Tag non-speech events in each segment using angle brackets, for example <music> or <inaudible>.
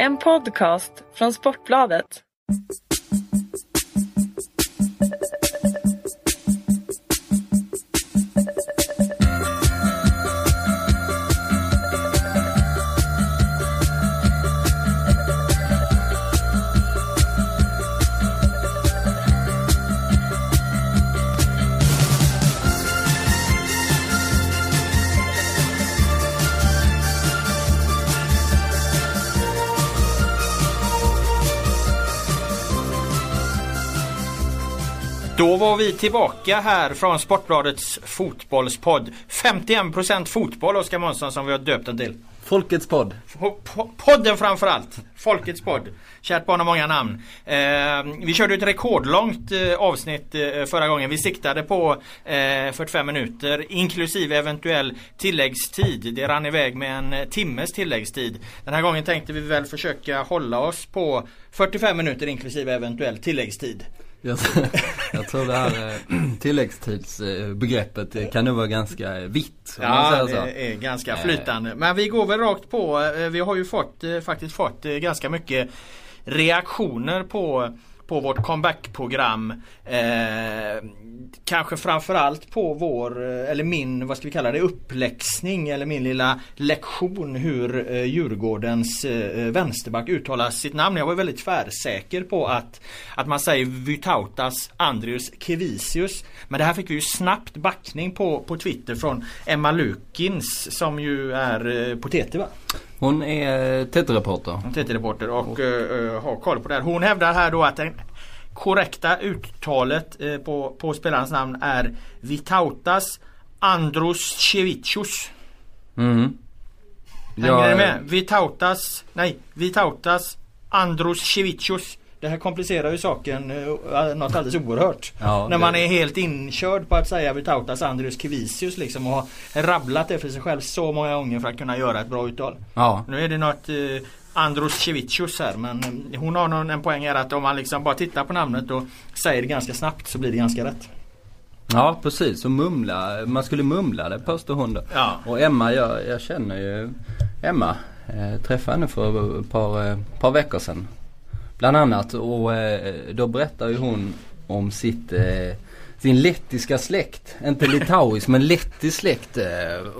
En podcast från Sportbladet. Var vi tillbaka här från Sportbladets fotbollspodd. 51% fotboll Oskar Månsson som vi har döpt den till. Folkets podd. Po- po- Podden framförallt. Folkets podd. Kärt barn har många namn. Eh, vi körde ett rekordlångt eh, avsnitt eh, förra gången. Vi siktade på eh, 45 minuter inklusive eventuell tilläggstid. Det rann iväg med en eh, timmes tilläggstid. Den här gången tänkte vi väl försöka hålla oss på 45 minuter inklusive eventuell tilläggstid. Jag, jag tror det här eh, tilläggstidsbegreppet eh, kan nog vara ganska eh, vitt. Ja, det är ganska flytande. Men vi går väl rakt på. Vi har ju fått, faktiskt fått ganska mycket reaktioner på på vårt comebackprogram. Eh, kanske framförallt på vår, eh, eller min, vad ska vi kalla det, uppläxning eller min lilla lektion hur eh, Djurgårdens eh, vänsterback uttalar sitt namn. Jag var väldigt tvärsäker på att, att man säger Vytautas Andrius Kevisius. Men det här fick vi ju snabbt backning på, på Twitter från Emma Lukins som ju är eh, på TT va? Hon är TT-reporter. TT-reporter och eh, har koll på det här. Hon hävdar här då att det korrekta uttalet eh, på, på spelarens namn är Vitautas Andrusjevicius. Mm. Hänger ni med? Vitautas, nej, Vitautas Andrusjevicius. Det här komplicerar ju saken eh, något alldeles oerhört. Ja, När man är helt inkörd på att säga Vitautas Andrus Kevisius liksom och har rabblat det för sig själv så många gånger för att kunna göra ett bra uttal. Ja, Nu är det något eh, Andrusjevicius här men eh, hon har någon, en poäng här att om man liksom bara tittar på namnet och säger det ganska snabbt så blir det ganska rätt. ja precis. Och mumla, man skulle mumla det påstår hon då. Ja. Och Emma, jag, jag känner ju Emma. Eh, träffade henne för ett par, eh, par veckor sedan. Bland annat och eh, då berättar ju hon om sitt eh, sin lettiska släkt. Inte litauisk men lettisk släkt. Eh,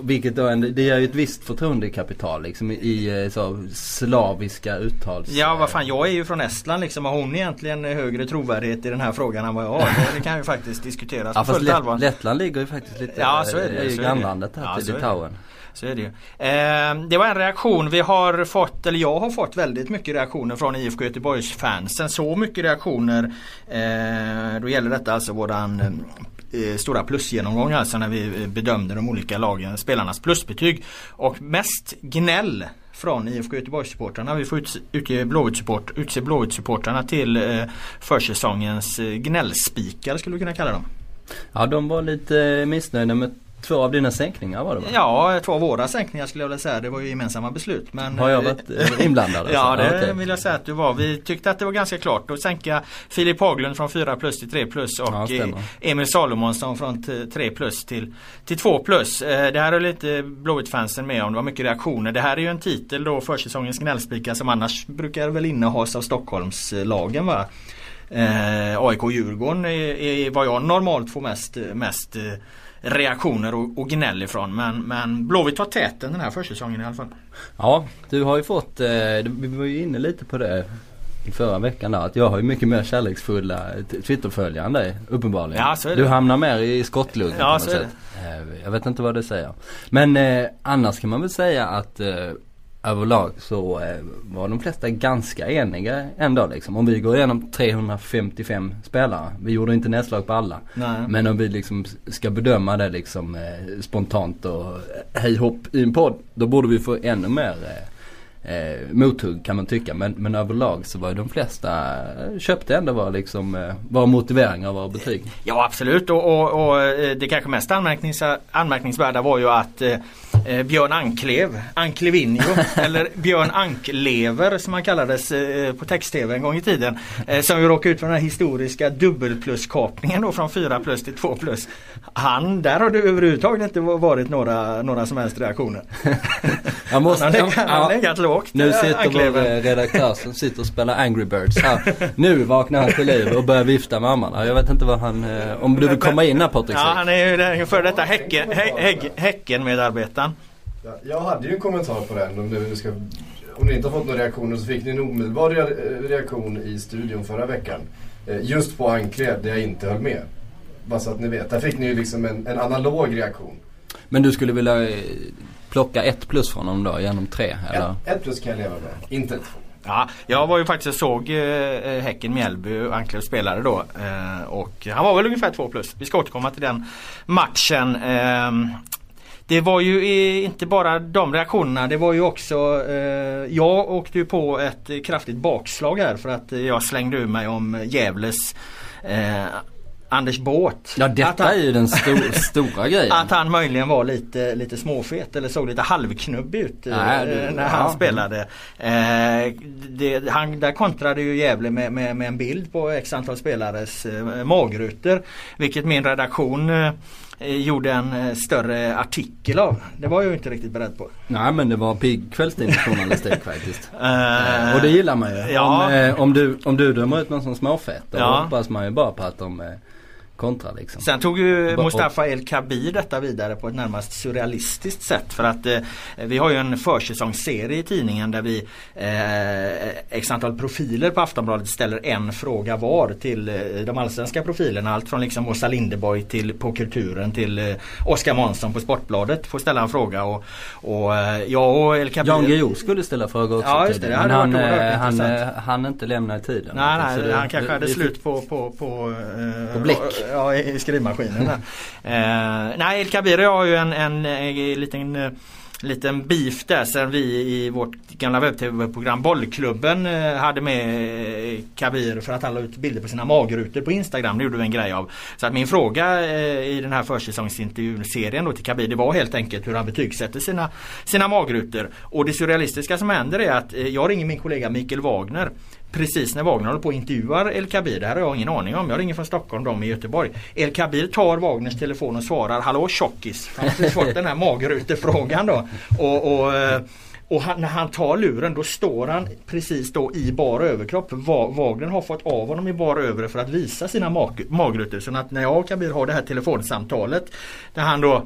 vilket då en, det ger ju ett visst förtroendekapital liksom i, i så slaviska uttals... Ja vad fan jag är ju från Estland liksom. Har hon egentligen högre trovärdighet i den här frågan än vad jag har? <laughs> Det, kan ju faktiskt diskuteras Ja på fullt allvar. Lettland ligger ju faktiskt lite... Ja, så är det, det. grannlandet här Ja, till. Litauen. Så är det ju. Eh, det var en reaktion. Vi har fått, eller jag har fått väldigt mycket reaktioner från IFK Göteborgs fansen. Så mycket reaktioner. Eh, då gäller detta alltså våran eh, eh stora plusgenomgång alltså när vi eh, bedömde de olika lagen, spelarnas plusbetyg. Och mest gnäll från IFK Göteborgs-supportrarna. Vi får utge Blåvitt-support, utse Blåvitt-supportrarna till eh, försäsongens eh, gnällspikar skulle vi kunna kalla dem. Ja de var lite missnöjda med två av dina sänkningar var det va? Ja, två av våra sänkningar skulle jag vilja säga. Det var ju gemensamma beslut. Men, Har jag varit eh, inblandad? <laughs> alltså? Ja det okej. vill jag säga att du var. Vi tyckte att det var ganska klart att sänka Filip Haglund från 4 plus till 3 plus och Ja, eh, Emil Salomonsson från t- 3 plus till, till 2 plus. Eh, Det här är lite Blåvitt-fansen med om. Det var mycket reaktioner. Det här är ju en titel då försäsongens gnällspikar som annars brukar väl innehas av Stockholmslagen va? Eh, AIK Djurgården är, är vad jag normalt får mest, mest eh, reaktioner och, och gnäll ifrån. Men, men Blåvitt har täten den här försäsongen i alla fall. Ja, du har ju fått, eh, vi var ju inne lite på det i förra veckan där, att jag har ju mycket mer kärleksfulla Twitterföljare än dig uppenbarligen. Ja, så är det. Du hamnar mer i skottluggen Ja, på något sätt. Eh, Jag vet inte vad det säger. Men eh, annars kan man väl säga att eh, överlag så eh, var de flesta ganska eniga ändå liksom. Om vi går igenom 355 spelare. Vi gjorde inte nedslag på alla. Nej. Men om vi liksom ska bedöma det liksom eh, spontant och eh, hej hopp i en podd. Då borde vi få ännu mer eh, mothugg kan man tycka. Men, men överlag så var ju de flesta köpte ändå var liksom eh, var motiveringar och betyg. Ja absolut och, och, och eh, det kanske mest anmärknings anmärkningsvärda var ju att eh, eh, Björn Anklev, Anklevinho <laughs> eller Björn Anklever som han kallades eh, på text-tv en gång i tiden. Eh, som ju råkade ut för den här historiska dubbelpluskapningen då från 4 plus till 2 plus. Han, där har det överhuvudtaget inte varit några, några som helst reaktioner. <laughs> Jag måste, han har ja, legat lågt. nu eh, sitter vår Ankleven. eh, redaktör som sitter och spelar Angry Birds här. Nu vaknar han till liv och börjar vifta med armarna. Jag vet inte vad han, eh, om du vill komma in här Patrik Ja, han är ju den före detta häcken, hä, häck, Häcken-medarbetaren. Ja, Jag hade ju en kommentar på den. Om, nu ska, om ni inte har fått några reaktioner så fick ni en omedelbar rea- reaktion i studion förra veckan. Just på Anklev där jag inte höll med. Bara så att ni vet. Där fick ni ju liksom en, en analog reaktion. Men du skulle vilja eh, plocka ett plus från honom då genom tre eller? Ett, ett plus kan jag leva med. Inte två. Ja, jag var ju faktiskt och såg eh, Häcken Mjällby, Anklev spelade då. Eh, och han var väl ungefär 2 plus. Vi ska återkomma till den matchen. Eh, det var ju eh, inte bara de reaktionerna. Det var ju också eh, Jag åkte ju på ett eh, kraftigt bakslag här för att eh, jag slängde ur mig om Gävles eh, Anders Båt. Ja detta han- är ju den sto- stora <laughs> grejen. att han möjligen var lite, lite småfet eller såg lite halvknubbig ut eh, Nej, du- när ja. han spelade. Eh, det, han, där kontrade ju Gävle med, med, med en bild på x antal spelares eh, magrutor. Vilket min redaktion eh, gjorde en eh, större artikel av. Det var jag ju inte riktigt beredd på. Nej men det var pigg kvällstidningsjournalistik faktiskt. <laughs> Eh, Och det gillar man ju. Ja. Om, om, du, om du dömer ut någon som småfet då Ja. hoppas man ju bara på att de kontrar liksom. Sen tog ju Mustafa El Kabir detta vidare på ett närmast surrealistiskt sätt för att eh, vi har ju en försäsongsserie i tidningen där vi eh, x antal profiler på Aftonbladet ställer en fråga var till eh, de allsvenska profilerna. Allt från liksom Åsa Linderborg till På Kulturen till eh, Oskar Månsson på Sportbladet får ställa en fråga och, och eh, jag och El Kabir Jan Guillou skulle ställa frågor också Ja, just det. Det Men han, eh, han, eh, han inte lämna i tiden. Nej, nej, det- han kanske det- hade det- slut på, på, på, På bläck. Ja, i skrivmaskinen. där. eh, nej, El Kabir och jag har ju en, en, en liten eh, Liten beef där sen vi i vårt gamla webb-tv-program Bollklubben eh, hade med Kabir för att han la ut bilder på sina magrutor på Instagram. Det gjorde vi en grej av. Så att min fråga i den här försäsongsintervjuserien då till Kabir det var helt enkelt hur han betygsätter sina, sina magrutor. Och det surrealistiska som händer är att jag ringer min kollega Mikael Wagner precis när Wagner håller på och intervjuar El Kabir. Det här har jag ingen aning om. Jag ringer från Stockholm, de i Göteborg. El Kabir tar Wagners telefon och svarar Hallå tjockis. Han har precis fått den här magrutefrågan då. Och, och, eh, och han, när han tar luren då står han precis då i bar överkropp. Wagner har fått av honom i bar över för att visa sina mag, magrutor. Så att när jag och Kabir har det här telefonsamtalet där han då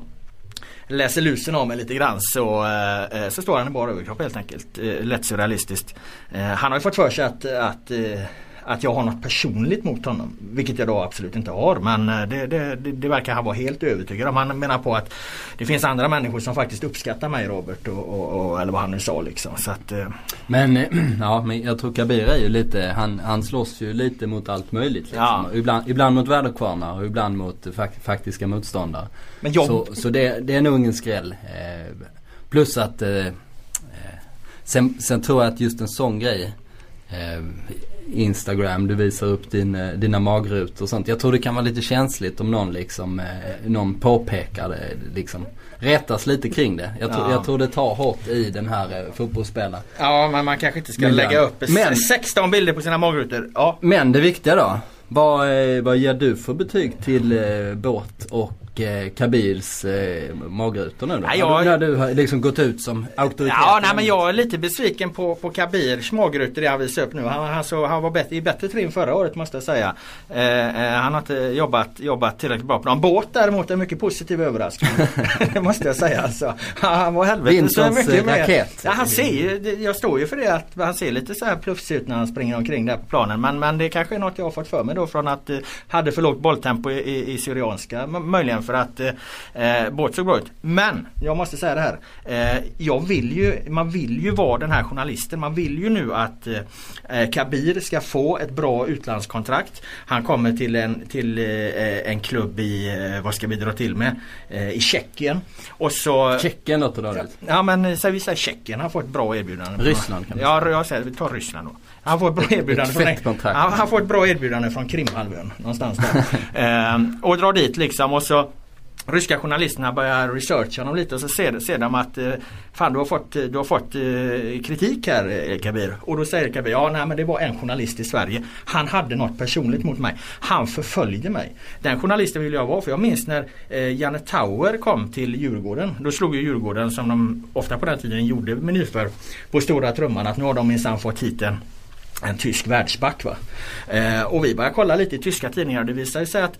läser lusen av mig lite grann så, eh, eh så står han i bara överkropp helt enkelt. Eh, lätt surrealistiskt. Eh, han har ju fått för sig att, att, eh, att jag har något personligt mot honom. Vilket jag då absolut inte har. Men eh, det, det, det, verkar han vara helt övertygad om. Han menar på att det finns andra människor som faktiskt uppskattar mig Robert. Och, och, och, eller vad han nu sa liksom. Så att, eh, Men, eh, <clears throat> ja, men jag tror Kabir är ju lite, han, han slåss ju lite mot allt möjligt liksom. Ja. Ibland, ibland mot väderkvarnar och ibland mot fak- faktiska motståndare. men jag, Så, så det, det är nog ingen skräll. Eh, plus att eh, eh, sen, sen tror jag att just en sån grej eh, Instagram, du visar upp din, eh, dina magrutor och sånt. Jag tror det kan vara lite känsligt om någon liksom, eh, någon påpekar det liksom. Rättas lite kring det. Jag, tror Ja. jag tror det tar hårt i den här eh, fotbollsspelaren. ja men man kanske inte ska Men- lägga upp men- 16 bilder på sina magrutor. Ja. Men det viktiga då. Vad, vad ger du för betyg till eh, Båt och eh, Kabils eh, magrutor nu då? När jag- När du har liksom gått ut som auktoritet. Ja, nej, men jag är lite besviken på, på Kabirs magrutor det han visar upp nu. Han, han, så, han var bättre, i bättre trim förra året måste jag säga. Eh, eh, han har inte jobbat, jobbat tillräckligt bra på någon båt däremot en mycket positiv överraskning. det <laughs> <laughs> måste jag säga alltså. Han var helvete så mycket eh, mer. raket. Ja, han ser ju, jag står ju för det att han ser lite så här plufsig ut när han springer omkring där på planen. Men, men det kanske är något jag har fått för mig då från att eh, hade för lågt bolltempo i, i, i Syrianska. Möjligen för att eh, eh, båt såg bra ut. Men jag måste säga det här. Eh, jag vill ju, man vill ju vara den här journalisten. Man vill ju nu att eh, eh, Kabir ska få ett bra utlandskontrakt. Han kommer till en, till, eh, en klubb i, eh, vad ska vi dra till med? I Tjeckien. Och så Tjeckien låter dåligt. Ja men säg vi säger Tjeckien, han får ett bra erbjudande. Ryssland kan vi Ja, jag säger, vi tar Ryssland då. Han får ett bra erbjudande, från, han, han får ett bra erbjudande från Krimhalvön. Någonstans där. <laughs> ehm, och drar dit liksom och så ryska journalisterna börjar researcha honom lite och så ser, ser de att eh, Fan du har fått, du har fått eh, kritik här eh, Kabir. Och då säger Kabir, ja nej men det var en journalist i Sverige. Han hade något personligt mot mig. Han förföljde mig. Den journalisten vill jag vara för jag minns när Janne Tauer kom till Djurgården. Då slog ju Djurgården som de ofta på den tiden gjorde meny för på stora trumman att nu har de minsann fått hit en en tysk världsback. Va? Eh, och vi började kolla lite i tyska tidningar och det visade sig att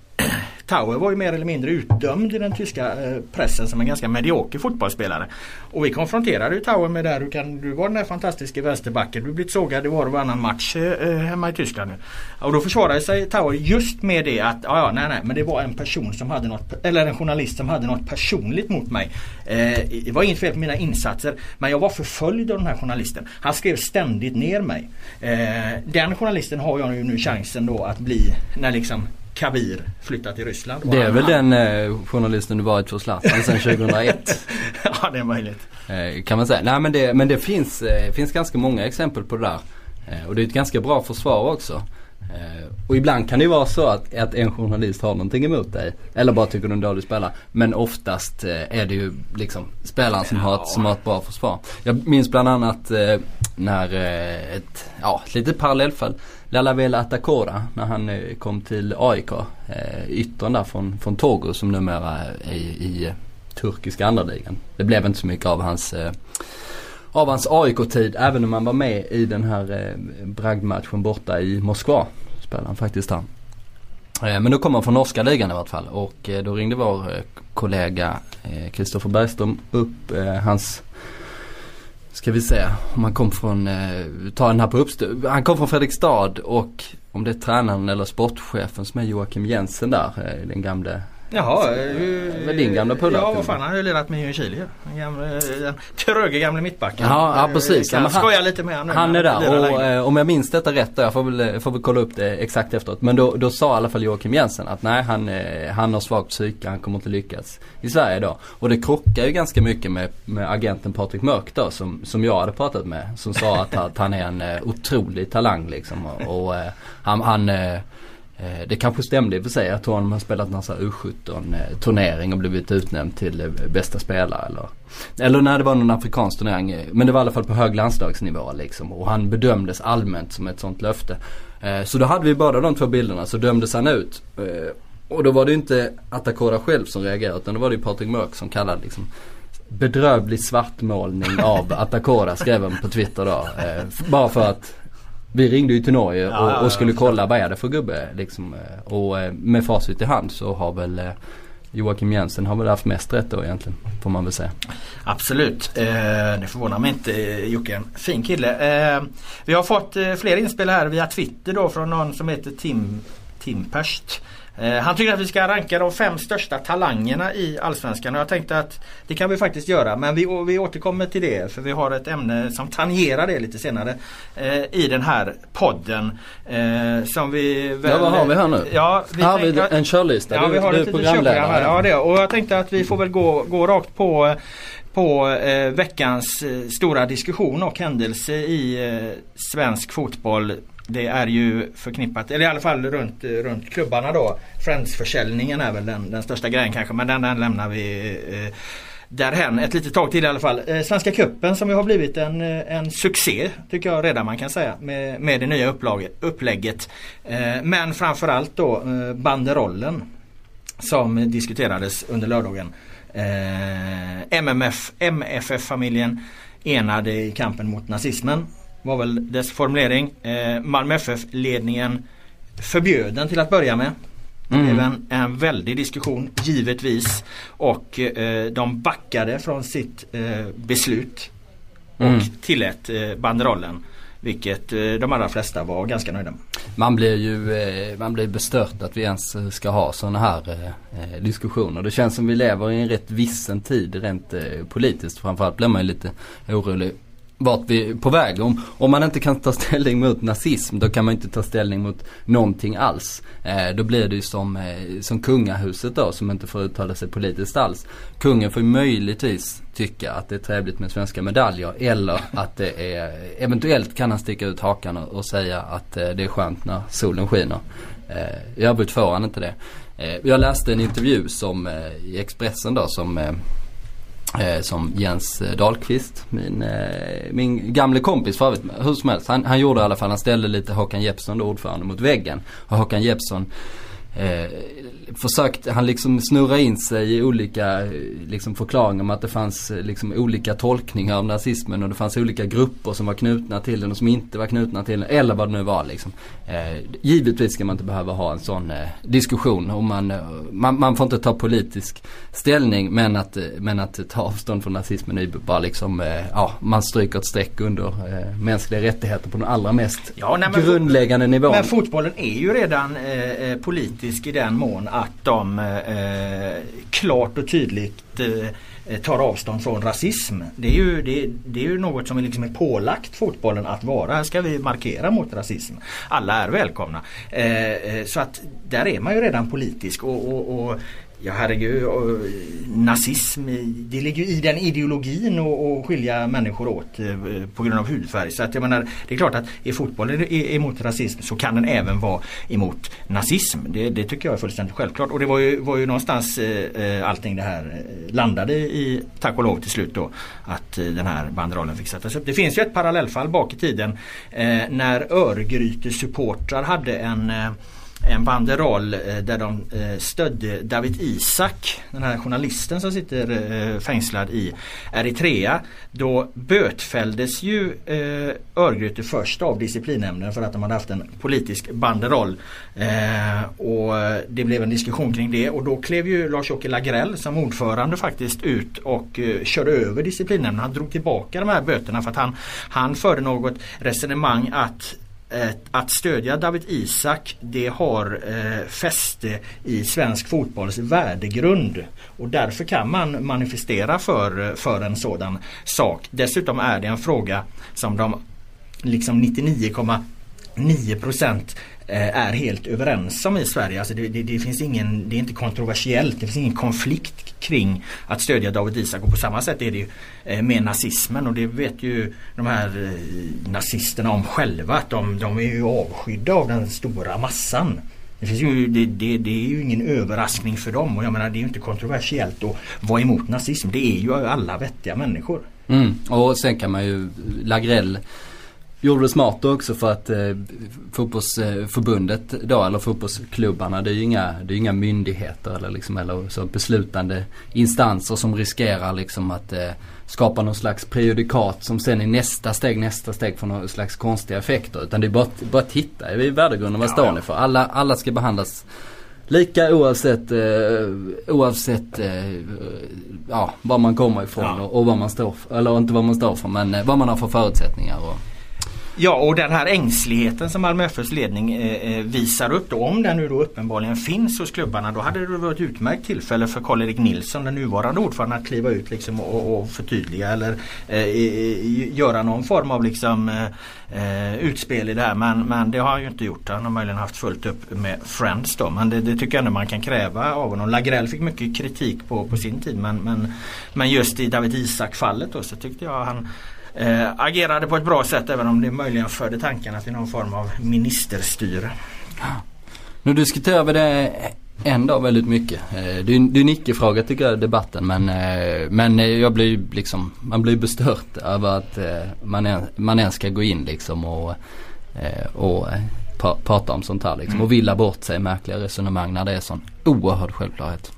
Tauer var ju mer eller mindre utdömd i den tyska eh, pressen som en ganska medioker fotbollsspelare. Och vi konfronterade ju Tauer med det här. Du, kan, du var den där fantastiska vänsterbacken. Du blivit sågad i var och varannan match eh, eh, hemma i Tyskland. Nu. Och då försvarade sig Tauer just med det att ja, ja, nej, nej, men det var en person som hade något, eller en journalist som hade något personligt mot mig. Eh, det var inget fel på mina insatser men jag var förföljd av den här journalisten. Han skrev ständigt ner mig. Eh, den journalisten har jag ju nu chansen då att bli när liksom Kabir flyttat till Ryssland. Det är väl den eh, journalisten du varit för Zlatan sedan <laughs> 2001? ja det är möjligt. Eh, kan man säga. Nej men det, men det finns, eh, finns ganska många exempel på det där. Eh, och det är ett ganska bra försvar också. Eh, och ibland kan det ju vara så att, att en journalist har någonting emot dig. Eller bara tycker du är en dålig spelare. Men oftast eh, är det ju liksom spelaren som, ja. har ett, som har ett bra försvar. Jag minns bland annat när ett, ja, ett litet parallellfall. Lalavela Atakora när han kom till AIK. Eh, yttern där från, från Togo som numera är i, i turkiska andraligan. Det blev inte så mycket av hans eh, av hans AIK-tid även om han var med i den här eh, bragdmatchen borta i Moskva. Spelade han faktiskt där. Eh, men då kom han från norska ligan i vart fall och eh, då ringde vår eh, kollega Kristoffer Bergström upp hans Ska vi se om han kom från, eh, ta den här på uppstö- Han kom från Fredrikstad och om det är tränaren eller sportchefen som är Joakim Jensen där, eh, den gamle Jaha. Det var din gamla polare. Ja vad fan han har ju lirat med Ljungskile Den gamla, den tröge gamla mittbacken. Ja, ja precis. Jag kan skoja lite med honom. Han är där och eh, om jag minns detta rätt jag får väl, får väl kolla upp det exakt efteråt. Men då, då sa i alla fall Joakim Jensen att nej han, eh, han har svagt psyke, han kommer inte lyckas i Sverige då. Och det krockar ju ganska mycket med, med agenten Patrik Mörk då som, som jag hade pratat med. Som sa att, att han är en otrolig talang liksom. Och, och han, han Eh, det kanske stämde i och för sig att hon har spelat någon U17 eh, turnering och blivit utnämnd till eh, bästa spelare eller Eller när det var någon afrikansk turnering. Men det var i alla fall på hög landslagsnivå liksom. Och han bedömdes allmänt som ett sånt löfte. Så då hade vi båda de två bilderna så dömdes han ut. Och då var det inte Atakora själv som reagerade utan då var det Patrik Mörk som kallade liksom bedrövlig svartmålning av <laughs> Atakora skrev han på Twitter då. bara för att vi ringde ju till Norge och, och skulle kolla vad är det för gubbe liksom. Eh, och eh, med facit i hand så har väl eh, Joakim Jensen har väl haft mest rätt då egentligen. Får man väl säga. Absolut. Eh, det förvånar mig inte Jocke. Fin kille. Eh, vi har fått eh, fler inspel här via Twitter då från någon som heter Tim Tim Perst. Eh, han tycker att vi ska ranka de fem största talangerna i Allsvenskan och jag tänkte att det kan vi faktiskt göra men vi, vi återkommer till det för vi har ett ämne som tangerar det lite senare eh, i den här podden. Eh, som vi väl, Ja vad har vi här nu? Ja, vi har vi en körlista? Ja vi har ett körprogram här. Ja, det, och jag tänkte att vi får väl gå, gå rakt på på eh, veckans eh, stora diskussion och händelse i eh, svensk fotboll det är ju förknippat, eller i alla fall runt, runt klubbarna då. Friends-försäljningen är väl den, den största grejen kanske men den, den lämnar vi eh, därhen ett litet tag till i alla fall. Eh, Svenska Cupen som ju har blivit en, eh, en succé tycker jag redan man kan säga med, med det nya upplaget, upplägget. Eh, men framförallt då eh, banderollen som diskuterades under lördagen. Eh, MMF, MFF-familjen enade i kampen mot nazismen var väl dess formulering. Eh, Malmö FF-ledningen förbjöd den till att börja med. Det blev mm. en, en väldig diskussion givetvis. Och eh, de backade från sitt eh, beslut. Och mm. tillät eh, banderollen. Vilket eh, de allra flesta var ganska nöjda med. Man blir ju eh, man blir bestört att vi ens eh, ska ha sådana här diskussioner. Det känns som vi lever i en rätt vissen tid rent politiskt. Framförallt blir man ju lite orolig vart vi är på väg. Om, om man inte kan ta ställning mot nazism då kan man inte ta ställning mot någonting alls. Eh, då blir det ju som, eh, som kungahuset då som inte får uttala sig politiskt alls. Kungen får ju möjligtvis tycka att det är trevligt med svenska medaljer eller att det är, eventuellt kan han sticka ut hakan och, och säga att eh, det är skönt när solen skiner. Eh, I övrigt får han inte det. Eh, jag läste en intervju som eh, i Expressen då som Eh, Eh, som Jens Dahlqvist, min, eh, min gamle kompis för övrigt. Hur som helst, han, han gjorde i alla fall, han ställde lite Håkan Jeppsson, ordförande, mot väggen. Och Håkan Jeppsson eh, försökte, han liksom snurra in sig i olika liksom förklaringar om att det fanns liksom olika tolkningar av nazismen och det fanns olika grupper som var knutna till den och som inte var knutna till den eller vad det nu var liksom. Eh, givetvis ska man inte behöva ha en sån eh, diskussion och man, man, man, får inte ta politisk ställning men att, men att ta avstånd från nazismen är bara liksom, eh, ja man stryker ett streck under eh, mänskliga rättigheter på den allra mest ja, nej, grundläggande nivån. Men fotbollen är ju redan eh, politisk i den mån att de eh, eh, klart och tydligt eh, tar avstånd från rasism. Det är ju, det, det är ju något som är, liksom är pålagt fotbollen att vara. Här ska vi markera mot rasism. Alla är välkomna. Eh, eh så att där är man ju redan politisk och, och, och Ja herregud, eh, nazism eh, det ligger ju i den ideologin att skilja människor åt eh, på grund av hudfärg. Så att jag menar, det är klart att är fotbollen emot rasism så kan den även vara emot nazism. Det, det tycker jag är fullständigt självklart. Och det var ju, var ju någonstans eh, allting det här landade i, tack och lov till slut då, att den här banderollen fick sättas upp. Det finns ju ett parallellfall bak i tiden eh, när Örgryte supportrar hade en eh, en banderoll eh, där de eh, stödde David Isak, den här journalisten som sitter eh, fängslad i Eritrea. Då bötfälldes ju Örgryte först av disciplinnämnden för att de hade haft en politisk banderoll. Och det blev en diskussion kring det och då klev ju Lars-Åke Lagrell som ordförande faktiskt ut och körde över disciplinnämnden. Han drog tillbaka de här böterna för att han, han förde något resonemang att Eh, att stödja David Isak det har eh, fäste i svensk fotbolls värdegrund och därför kan man manifestera för, för en sådan sak. Dessutom är det en fråga som de liksom 99,9 procent Eh, är helt överens om i Sverige. Alltså det, det, det, finns ingen, det är inte kontroversiellt, det finns ingen konflikt kring att stödja David Isak och på samma sätt är det ju eh, med nazismen och det vet ju de här eh, nazisterna om själva att de, de är ju avskydda av den stora massan. Det, finns ju, det, det, det, är ju ingen överraskning för dem och jag menar det är ju inte kontroversiellt att vara emot nazism. Det är ju alla vettiga människor. Mm. Och sen kan man ju Lagrell gjorde det smart också för att eh, fotbollsförbundet då, eller fotbollsklubbarna, det är ju inga, det är inga myndigheter eller, liksom, eller så beslutande instanser som riskerar liksom att eh, skapa någon slags prejudikat som sen i nästa steg, nästa steg får någon slags konstiga effekter. Utan det är bara, bara att titta i värdegrunden, vad står ni för? Alla, alla ska behandlas Lika oavsett, eh, oavsett eh, ja, var man kommer ifrån ja. och, och vad man står för. Eller inte vad man står för men eh, vad man har för förutsättningar. Och, Ja och den här ängsligheten som Malmö FFs ledning eh, eh, visar upp då, om den nu då uppenbarligen finns hos klubbarna då hade det varit ett utmärkt tillfälle för Karl-Erik Nilsson, den nuvarande ordföranden att kliva ut liksom och, och förtydliga eller eh, göra någon form av liksom eh, eh, utspel i det här men, men det har han ju inte gjort. Han har möjligen haft fullt upp med Friends då men det, det tycker jag ändå man kan kräva av honom. Lagrell fick mycket kritik på, på sin tid men, men, men just i David Isak fallet då så tyckte jag han eh, agerade på ett bra sätt även om det möjligen förde tankarna till någon form av ministerstyre. Nu diskuterar vi det en dag väldigt mycket. Eh, det är, en icke-fråga tycker jag i debatten men, eh, men jag blir liksom, man blir bestört över att eh, man, en, man ens ska gå in liksom och, och prata om sånt här liksom. Mm. Och villa bort sig märkliga resonemang när det är sån oerhörd självklarhet.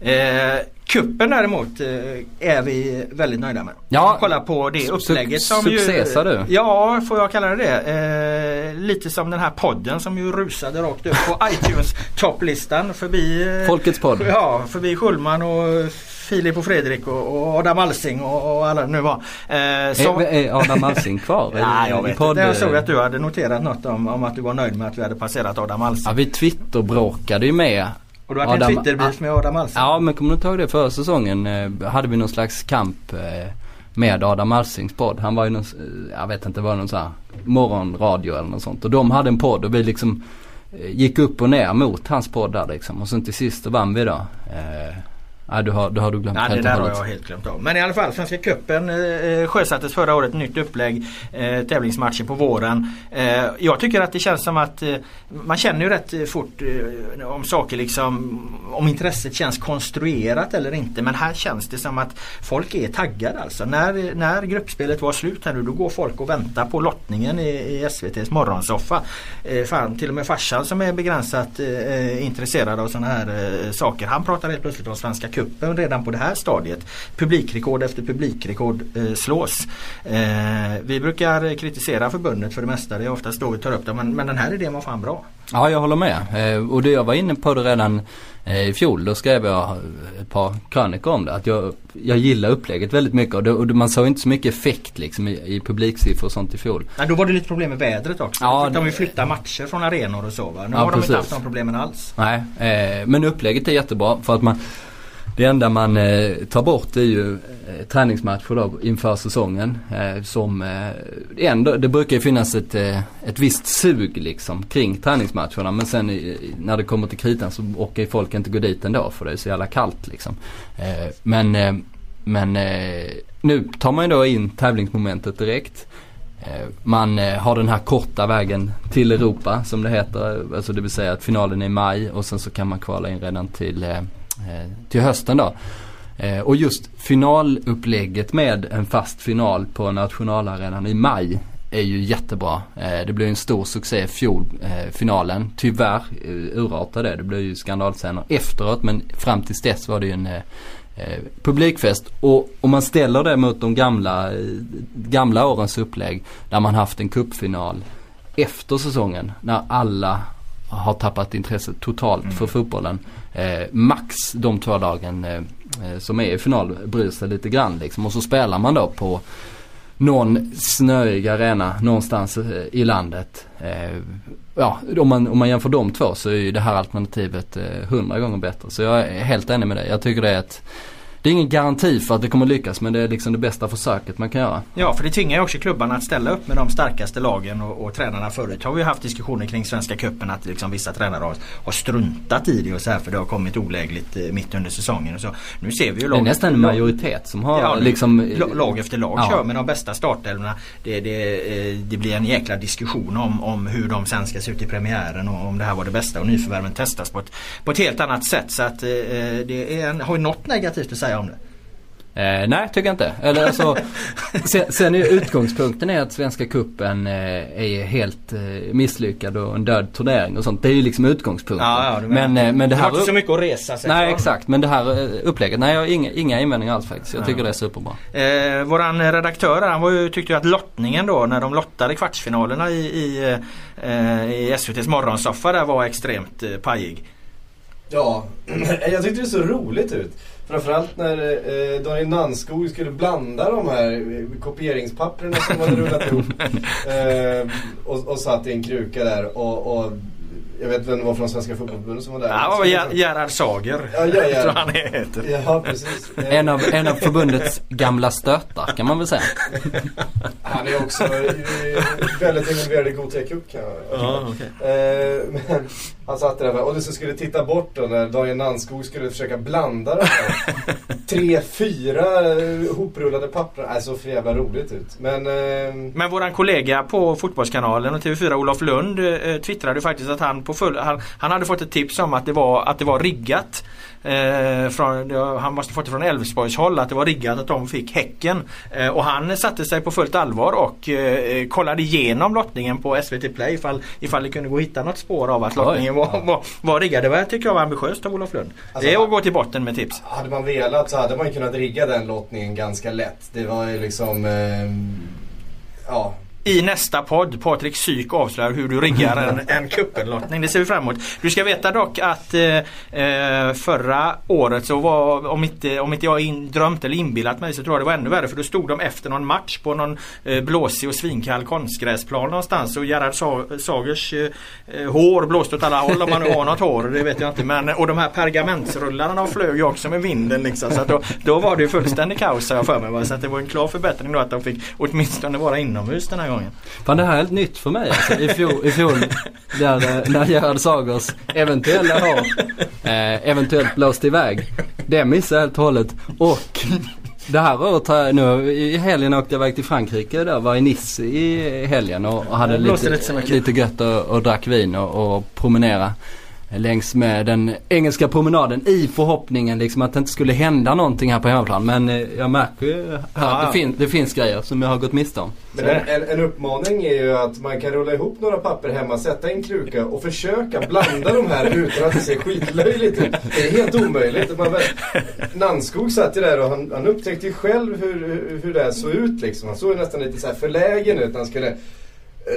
Eh, kuppen däremot eh, är vi väldigt nöjda med. Ja, Kolla på det upplägget som succé, sa du? Ja, får jag kalla det det. Eh, lite som den här podden som ju rusade rakt upp på <laughs> iTunes topplistan förbi eh, Folkets podd. Ja, förbi Schulman och Filip och Fredrik och, och Adam Alsing och, och alla nu var. Eh, som... är, är Adam Alsing kvar? <laughs> Nej jag vet podd... inte. Jag såg att du hade noterat något om, om att du var nöjd med att vi hade passerat Adam Alsing. Ja vi Twitter-bråkade ju med och du hade en Twitterbeef med Adam Alsing? Ja men kommer du inte ihåg det förra säsongen? Eh, hade vi någon slags kamp eh, med Adam Alsings podd. Han var ju någon, eh, jag vet inte, det var någon sån här morgonradio eller något sånt. Och de hade en podd och vi liksom gick upp och ner mot hans podd där liksom. Och sen till sist så vann vi då. Eh, Nej, du har, du har du glömt Ja, det där har jag helt glömt av. Men i alla fall, Svenska Cupen eh, sjösattes förra året. Nytt upplägg. Eh, tävlingsmatcher på våren. Eh, jag tycker att det känns som att eh, man känner ju rätt eh, fort eh, om saker liksom om intresset känns konstruerat eller inte. Men här känns det som att folk är taggade alltså. När, när gruppspelet var slut här nu då går folk och väntar på lottningen i, i SVTs morgonsoffa. Eh, fan, till och med farsan som är begränsat eh, intresserad av sådana här eh, saker. Han pratar helt plötsligt om Svenska Cupen redan på det här stadiet. Publikrekord efter publikrekord eh, slås. Eh, vi brukar kritisera förbundet för det mesta. Det är oftast då vi tar upp det. Men, men den här idén var fan bra. Ja, jag håller med. Eh, och det jag var inne på det redan eh, i fjol. Då skrev jag ett par krönikor om det. Att jag, jag gillar upplägget väldigt mycket. Och, det, och man såg inte så mycket effekt liksom i, i publiksiffror och sånt i fjol. Nej, då var det lite problem med vädret också. Ja, de det- flytta matcher från arenor och så va. Nu Ja, har de precis. inte haft de problemen alls. Nej, eh, men upplägget är jättebra för att man det enda man eh, tar bort är ju eh, träningsmatcher då inför säsongen. Eh, som eh, ändå, det brukar ju finnas ett, eh, ett visst sug liksom kring träningsmatcherna. Men sen i, när det kommer till kritan så orkar ju folk inte gå dit ändå för det är så jävla kallt liksom. Eh, men eh, men eh, nu tar man ju då in tävlingsmomentet direkt. Eh, man eh, har den här korta vägen till Europa som det heter. Alltså det vill säga att finalen är i maj och sen så kan man kvala in redan till, eh, till hösten då. Eh, Och just finalupplägget med en fast final på nationalarenan i maj är ju jättebra. Eh, Det blev en stor succé i fjol, eh, finalen. Tyvärr eh, urartade det. Det blev ju skandalscener efteråt men fram tills dess var det ju en eh, eh, publikfest. Och om man ställer det mot de gamla, eh, gamla årens upplägg där man haft en cupfinal efter säsongen när alla har tappat intresset totalt för fotbollen. Eh, max de två lagen eh, eh, som är i final bryr sig lite grann liksom. Och så spelar man då på någon snöig arena någonstans eh, i landet. Eh, ja, om man, om man jämför de två så är ju det här alternativet eh, hundra gånger bättre. Så jag är helt enig med dig. Jag tycker det är ett det är ingen garanti för att det kommer lyckas men det är liksom det bästa försöket man kan göra. Ja, för det tvingar ju också klubbarna att ställa upp med de starkaste lagen och, och tränarna förut. Har vi ju haft diskussioner kring Svenska Cupen att liksom vissa tränare har, har struntat i det och så här för det har kommit olägligt eh, mitt under säsongen och så. Nu ser vi ju Det är lag, nästan en lag- majoritet som har Ja, liksom la- lag efter lag Ja. kör med de bästa startelvorna. Det, det, eh, det blir en jäkla diskussion om, om hur de sen ska se ut i premiären och om det här var det bästa och nyförvärven testas på ett, på ett helt annat sätt. Så att eh, det är en, har ju något negativt att säga om det. Eh, nej, tycker jag inte. Eller alltså, <laughs> sen, sen är utgångspunkten är att Svenska Cupen eh, är helt eh, misslyckad och en död turnering och sånt. Det är ju liksom utgångspunkten. Ja, ja, menar. men, eh, men det har här... inte så mycket att resa sig Nej exakt, men det här eh, upplägget, nej jag har inga, inga invändningar alls faktiskt. Jag Ja. tycker det är superbra. Eh, våran redaktör han var ju, tyckte ju att lottningen då när de lottade kvartsfinalerna i, i, eh, i SVTs morgonsoffa där var extremt eh, pajig. Ja, <clears throat> jag tyckte det såg roligt ut. Framförallt när eh, Daniel Nannskog skulle blanda de här eh, kopieringspapperna som hade rullat ihop. <laughs> Eh, och, och satt i en kruka där och, och jag vet vem det var från Svenska Fotbollförbundet som var där. Ja, det var Ger- Gerhard Sager. Ja, ja, ja. <laughs> tror han heter. Ja, precis. Eh, En av, en av förbundets gamla stötar kan man väl säga. <laughs> Han är också eh, väldigt involverad i Gothia Cup kan jag Ja. Eh, men han satt där och så skulle titta bort då när Daniel Nannskog skulle försöka blanda de här <laughs> tre, fyra eh, hoprullade papper. Nej, så för jävla roligt ut. Men eh, Men våran kollega på Fotbollskanalen och TV4 Olof Lund eh, twittrade faktiskt att han på full, han, han hade fått ett tips om att det var, att det var riggat. Eh, från, han måste fått det från Elfsborgs håll att det var riggat att de fick Häcken. Eh, och han satte sig på fullt allvar och eh, kollade igenom lottningen på SVT Play ifall, ifall det kunde gå att hitta något spår av att lottningen var, var, var riggad. Det var, tycker jag var ambitiöst av Olof Lund. Alltså, det är att gå till botten med tips. hade man velat så hade man kunnat rigga den lottningen ganska lätt. Det var ju liksom, eh, ja. I nästa podd. Patrik Syk avslöjar hur du riggar en, <laughs> en kuppellottning. Det ser vi fram emot. Du ska veta dock att eh, eh, förra året så var, om inte, om inte jag in, drömt eller inbillat mig så tror jag det var ännu värre för då stod de efter någon match på någon eh, blåsig och svinkall konstgräsplan någonstans och Gerhard Sa Sagers eh, hår blåste åt alla håll om man nu har något hår. Det vet jag inte. Men, och de här pergamentsrullarna de flög ju också med vinden liksom. Så då, då var det ju fullständig kaos har jag för mig. Va? Så att det var en klar förbättring då att de fick åtminstone vara inomhus den här gången. Fan det här är helt nytt för mig alltså. I fjol, i fjol där, eh, när Gerhard Sagers eventuella hår eh, eventuellt blåst iväg. Det missade jag helt och hållet. Och det här året har jag nu, i helgen åkte jag iväg till Frankrike där, var i Nice i helgen och, hade blåste lite, lite gött och, och drack vin och, och promenera längs med den engelska promenaden i förhoppningen liksom att det inte skulle hända någonting här på hemmaplan. Men eh, jag märker ju att ja. det, fin, det finns grejer som jag har gått miste om. Men en, en, en uppmaning är ju att man kan rulla ihop några papper hemma, sätta en kruka och försöka blanda de här utan att det ser skitlöjligt ut. Det är helt omöjligt. Man, väl- Nanskog satt ju där och han, han upptäckte ju själv hur, hur, det här såg ut liksom. Han såg ju nästan lite så här förlägen ut han skulle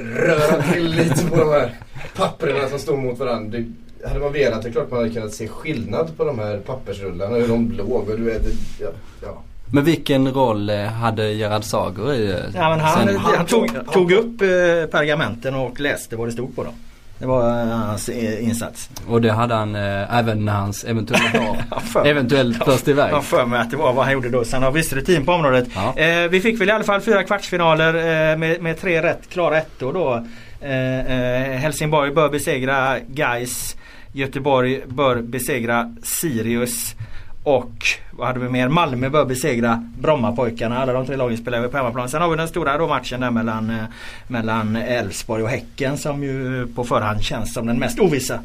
röra till lite på de här papperna som stod mot varandra. Det, hade man velat, det är klart man hade kunnat se skillnad på de här pappersrullarna, hur de låg och du vet, det, ja, ja. Men vilken roll eh, hade Gerhard Sager i eh, Ja, men han, sändningen? han, tog, tog upp eh, pergamenten och läste vad det stod på dem. Det var eh, hans insats. Och det hade han eh, även när hans eventuella <laughs> för- eventuellt blåste iväg. Jag har för mig att det var vad han gjorde då. Så han har viss rutin på området. Ja. Eh, vi fick väl i alla fall fyra kvartsfinaler eh, med, med tre rätt klara ettor då. Eh, eh, Helsingborg bör besegra Gais. Göteborg bör besegra Sirius. Och vad hade vi mer? Malmö bör besegra Brommapojkarna. Alla de tre lagen spelar över på hemmaplan. Sen har vi den stora då matchen där mellan eh, mellan Elfsborg och Häcken som ju på förhand känns som den mest ovissa.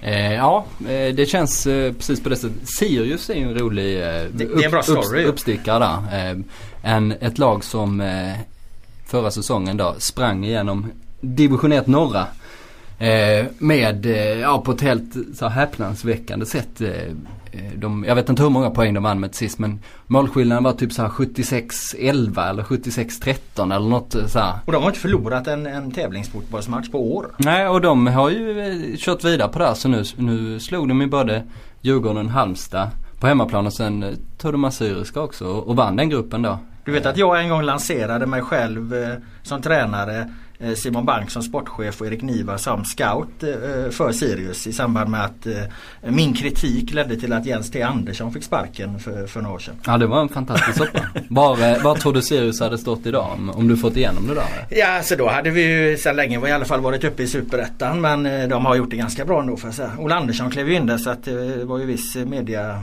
Eh, ja, eh, det känns eh, precis på det sättet. Sirius är ju en rolig eh, det är en bra story. uppstickare där. Eh, en, ett lag som förra säsongen då sprang igenom division 1 norra. Eh, med, eh, ja på ett helt så här, häpnadsväckande sätt. Eh, eh, de, jag vet inte hur många poäng de vann med sist men målskillnaden var typ så här 76-11 eller 76-13 eller något eh, så här. Och de har inte förlorat en, en tävlingsfotbollsmatch på år. Nej och de har ju eh, kört vidare på det här så nu, nu slog de ju både Djurgården och Halmstad på hemmaplan och sen tog de Assyriska också och, och vann den gruppen då. Du vet att jag en gång lanserade mig själv som tränare Simon Bank som sportchef och Erik Niva som scout eh, för Sirius i samband med att eh, min kritik ledde till att Jens T Andersson fick sparken för, för några år sedan. Ja det var en fantastisk soppa. Var, eh, var tror du Sirius hade stått idag om, om du fått igenom det där? Ja så då hade vi ju sedan länge i alla fall varit uppe i Superettan men eh, de har gjort det ganska bra ändå får jag säga. Ola Andersson klev ju in där så att eh, det var ju viss eh, media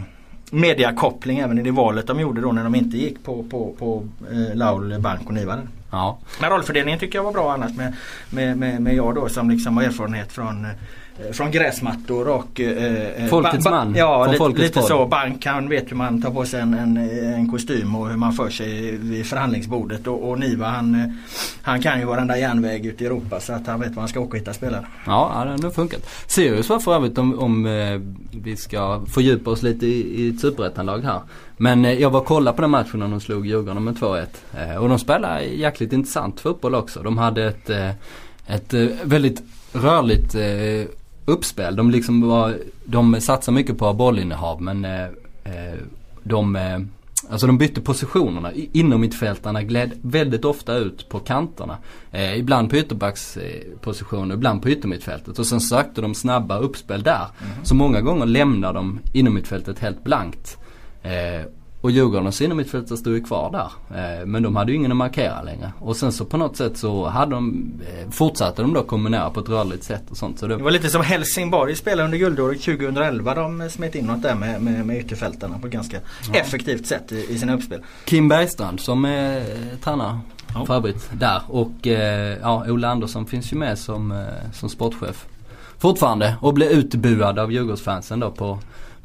mediakoppling även i det valet de gjorde då när de inte gick på, på, på eh, Laul, Bank och Niva. Ja. Men rollfördelningen tycker jag var bra annars med, med, med, med jag då som liksom har erfarenhet från eh, från gräsmattor och... Eh, Folkets ba- ba- man, Ja, lite, folkets lite så. Bank han vet hur man tar på sig en, en, en kostym och hur man för sig vid förhandlingsbordet. Och, och Niva han, eh, han kan ju varenda järnväg ute i Europa så att han vet var han ska åka och hitta spelare. Ja, det har funkat. Sirius var för övrigt om, om eh, vi ska fördjupa oss lite i, i ett superettanlag här. Men eh, jag var och kollade på den matchen när de slog Djurgården med 2-1. Eh, och de spelade jäkligt intressant fotboll också. De hade ett, eh, ett eh, väldigt rörligt eh, uppspel. De liksom var, de satsar mycket på bollinnehav men eh, eh, de eh, Alltså de bytte positionerna. Inom mittfältarna gled väldigt ofta ut på kanterna. Ibland på ytterbacksposition och ibland på yttermittfältet. Och sen sökte de snabba uppspel där. Så många gånger lämnade de inom mittfältet helt blankt. Eh, och Djurgårdens innermittfältare stod ju kvar där. Eh, men de hade ju ingen att markera längre. Och sen så på något sätt så hade de, eh, fortsatte de då kombinera på ett rörligt sätt och sånt. Så det, Det var lite som Helsingborg spelade under guldåret 2011. De smet in något där med, med, med ytterfältarna på ett ganska effektivt sätt i, i sina uppspel. Kim Bergstrand som är eh, tränare Ja. för övrigt där. Och ja, Ola Andersson finns ju med som, som sportchef. Fortfarande och blev utbuad av Djurgårdsfansen då på,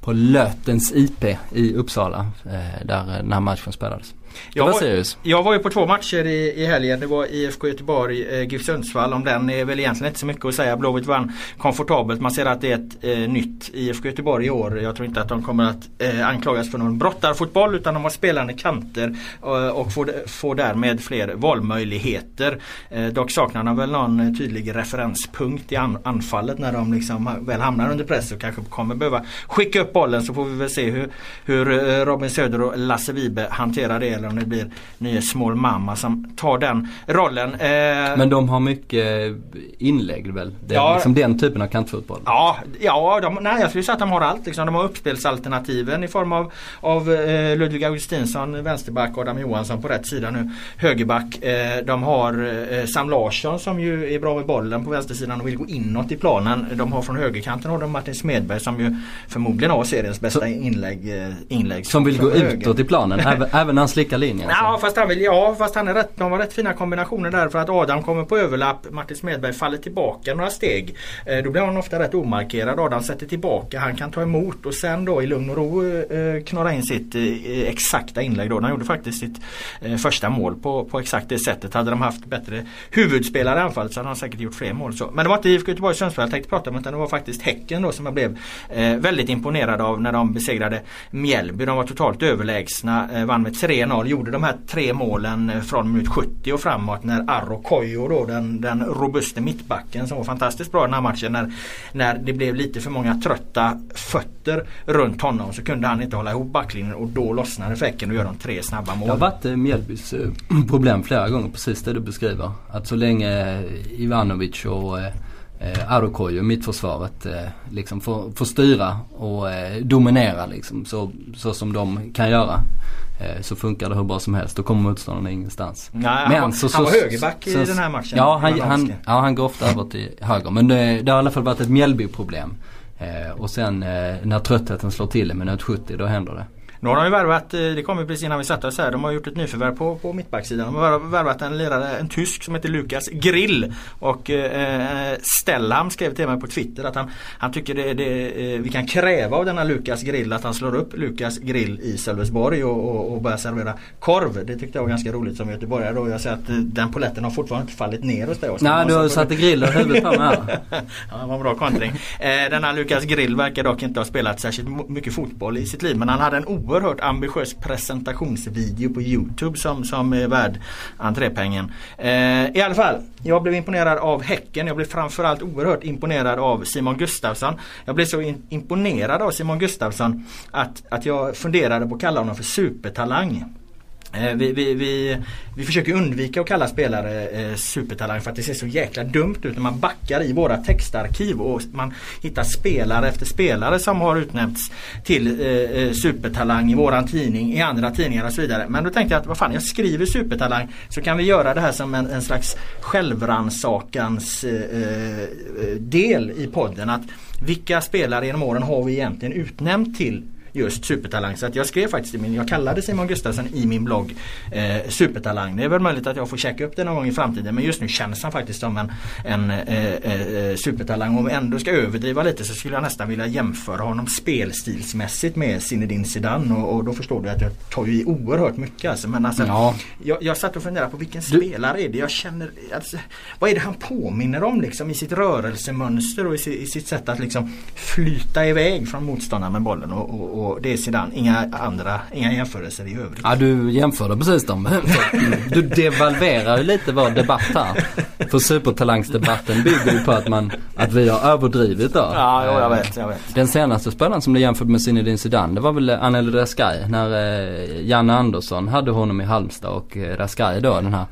på Lötens IP i Uppsala. Eh, där eh, den här matchen spelades. Det var jag var ju på två matcher i, i helgen. Det var IFK Göteborg, eh, GIF Sundsvall. Om den är väl egentligen inte så mycket att säga. Blåvitt vann komfortabelt. Man ser att det är ett eh, nytt IFK Göteborg i år. Jag tror inte att de kommer att eh, anklagas för någon brottarfotboll utan de har spelande kanter eh, och får, får därmed fler valmöjligheter. Eh, dock saknar de väl någon tydlig referenspunkt i an, anfallet när de liksom väl hamnar under press och kanske kommer behöva skicka upp bollen så får vi väl se hur, hur eh, Robin Söder och Lasse Vibe hanterar det eller om det blir nya Small Mamma som tar den rollen. Eh, Men de har mycket inlägg väl? Det är Ja. liksom den typen av kantfotboll. Ja, ja de, nej, jag skulle säga att de har allt. Liksom. De har uppspelsalternativen i form av, av eh, Ludvig Augustinsson, vänsterback, Adam Johansson på rätt sida nu, högerback. Eh, de har Sam Larsson som ju är bra med bollen på vänstersidan och vill gå inåt i planen. De har från högerkanten har de Martin Smedberg som ju förmodligen har seriens bästa inlägg. Inlägg Som vill gå höger. utåt i planen, även, <laughs> även när han slickar linjen. Alltså? Ja fast han vill, ja fast han är rätt, de var rätt fina kombinationer där för att Adam kommer på överlapp, Martin Smedberg faller tillbaka några steg. Eh, då blir han ofta rätt omarkerad. Adam sätter tillbaka, han kan ta emot och sen då i lugn och ro eh, knorra in sitt eh, exakta inlägg då. Han gjorde faktiskt sitt första mål på, på exakt det sättet. Hade de haft bättre huvudspelare i anfallet så hade han säkert gjort fler mål. Så. Men det var inte IFK Göteborg Sundsvall jag tänkte prata om utan det var faktiskt Häcken då som jag blev väldigt imponerad av när de besegrade Mjällby. De var totalt överlägsna, vann med 3-0, gjorde de här tre målen eh, från minut 70 och framåt när Arro Kojo, då den, den robuste mittbacken som var fantastiskt bra i den här matchen när, när det blev lite för många trötta fötter runt honom så kunde han inte hålla ihop backlinjen och då lossnade fläcken och gör de tre snabba mål. Det har varit eh, Mjällbys eh, <clears throat> problem flera gånger, precis det du beskriver. Att så länge Ivanovic och eh, eh, Arokoyo, mittförsvaret, eh, liksom får, får styra och eh, dominera liksom så, så som de kan göra. Eh, så funkar det hur bra som helst. Då kommer motståndarna ingenstans. Nej, han, var, han var högerback i så- den här matchen. Ja han, han, ja, han går ofta över till höger. Men det, det har i alla fall varit ett Mjällby-problem. Eh, och sen eh, när tröttheten slår till i minut 70, då händer det. Nu har de ju värvat, eh, det kom ju precis innan vi satte oss här, de har gjort ett nyförvärv på, på mittbacksidan. De har värvat en lirare, en tysk som heter Lukas Grill. Och eh, Stellham skrev till mig på Twitter att han, han tycker det, det, eh, vi kan kräva av denna Lukas Grill att han slår upp Lukas Grill i Sölvesborg och, och, och börjar servera korv. Det tyckte jag var ganska roligt som göteborgare då. Jag säger att eh, den poletten har fortfarande inte fallit ner hos dig. Nej, du har satt grill över huvudet på mig här. <laughs> Ja, det var en bra kontring. Eh, denna Lukas Grill verkar dock inte ha spelat särskilt mycket fotboll i sitt liv. Men han hade en oerhört oerhört ambitiös presentationsvideo på Youtube som, som är värd entrépengen. Eh, I alla fall, jag blev imponerad av Häcken. Jag blev framförallt oerhört imponerad av Simon Gustafsson. Jag blev så in, imponerad av Simon Gustafsson att, att jag funderade på att kalla honom för supertalang. Eh, vi, vi, vi, vi försöker undvika att kalla spelare eh, supertalang för att det ser så jäkla dumt ut när man backar i våra textarkiv och man hittar spelare efter spelare som har utnämnts till eh, eh supertalang i våran tidning, i andra tidningar och så vidare. Men då tänkte jag att vad fan, jag skriver supertalang så kan vi göra det här som en, en slags självransakans eh, eh, del i podden. Att vilka spelare genom åren har vi egentligen utnämnt till just supertalang. Så att jag skrev faktiskt i min, jag kallade Simon Gustafsson i min blogg eh, supertalang. Det är väl möjligt att jag får checka upp det någon gång i framtiden men just nu känns han faktiskt som en, en eh, eh, supertalang. Om vi ändå ska överdriva lite så skulle jag nästan vilja jämföra honom spelstilsmässigt med Zinedine Zidane och, och då förstår du att jag tar ju i oerhört mycket alltså. Men alltså, Ja. jag, jag satt och funderade på vilken Du- spelare är det jag känner, alltså, vad är det han påminner om liksom i sitt rörelsemönster och i, i sitt sätt att liksom flyta iväg från motståndaren med bollen och, och, och det är Zidane, inga andra, inga jämförelser i övrigt. Ja du jämförde precis dem. Du devalverar ju lite vår debatt här. För supertalangsdebatten bygger ju på att man, att vi har överdrivit då. Ja, jo, jag Eh, vet, jag vet. Den senaste spelaren som blev jämförd med Zinedine Zidane det var väl Anel Raskai när eh, Janne Andersson hade honom i Halmstad och eh, Raskai då den här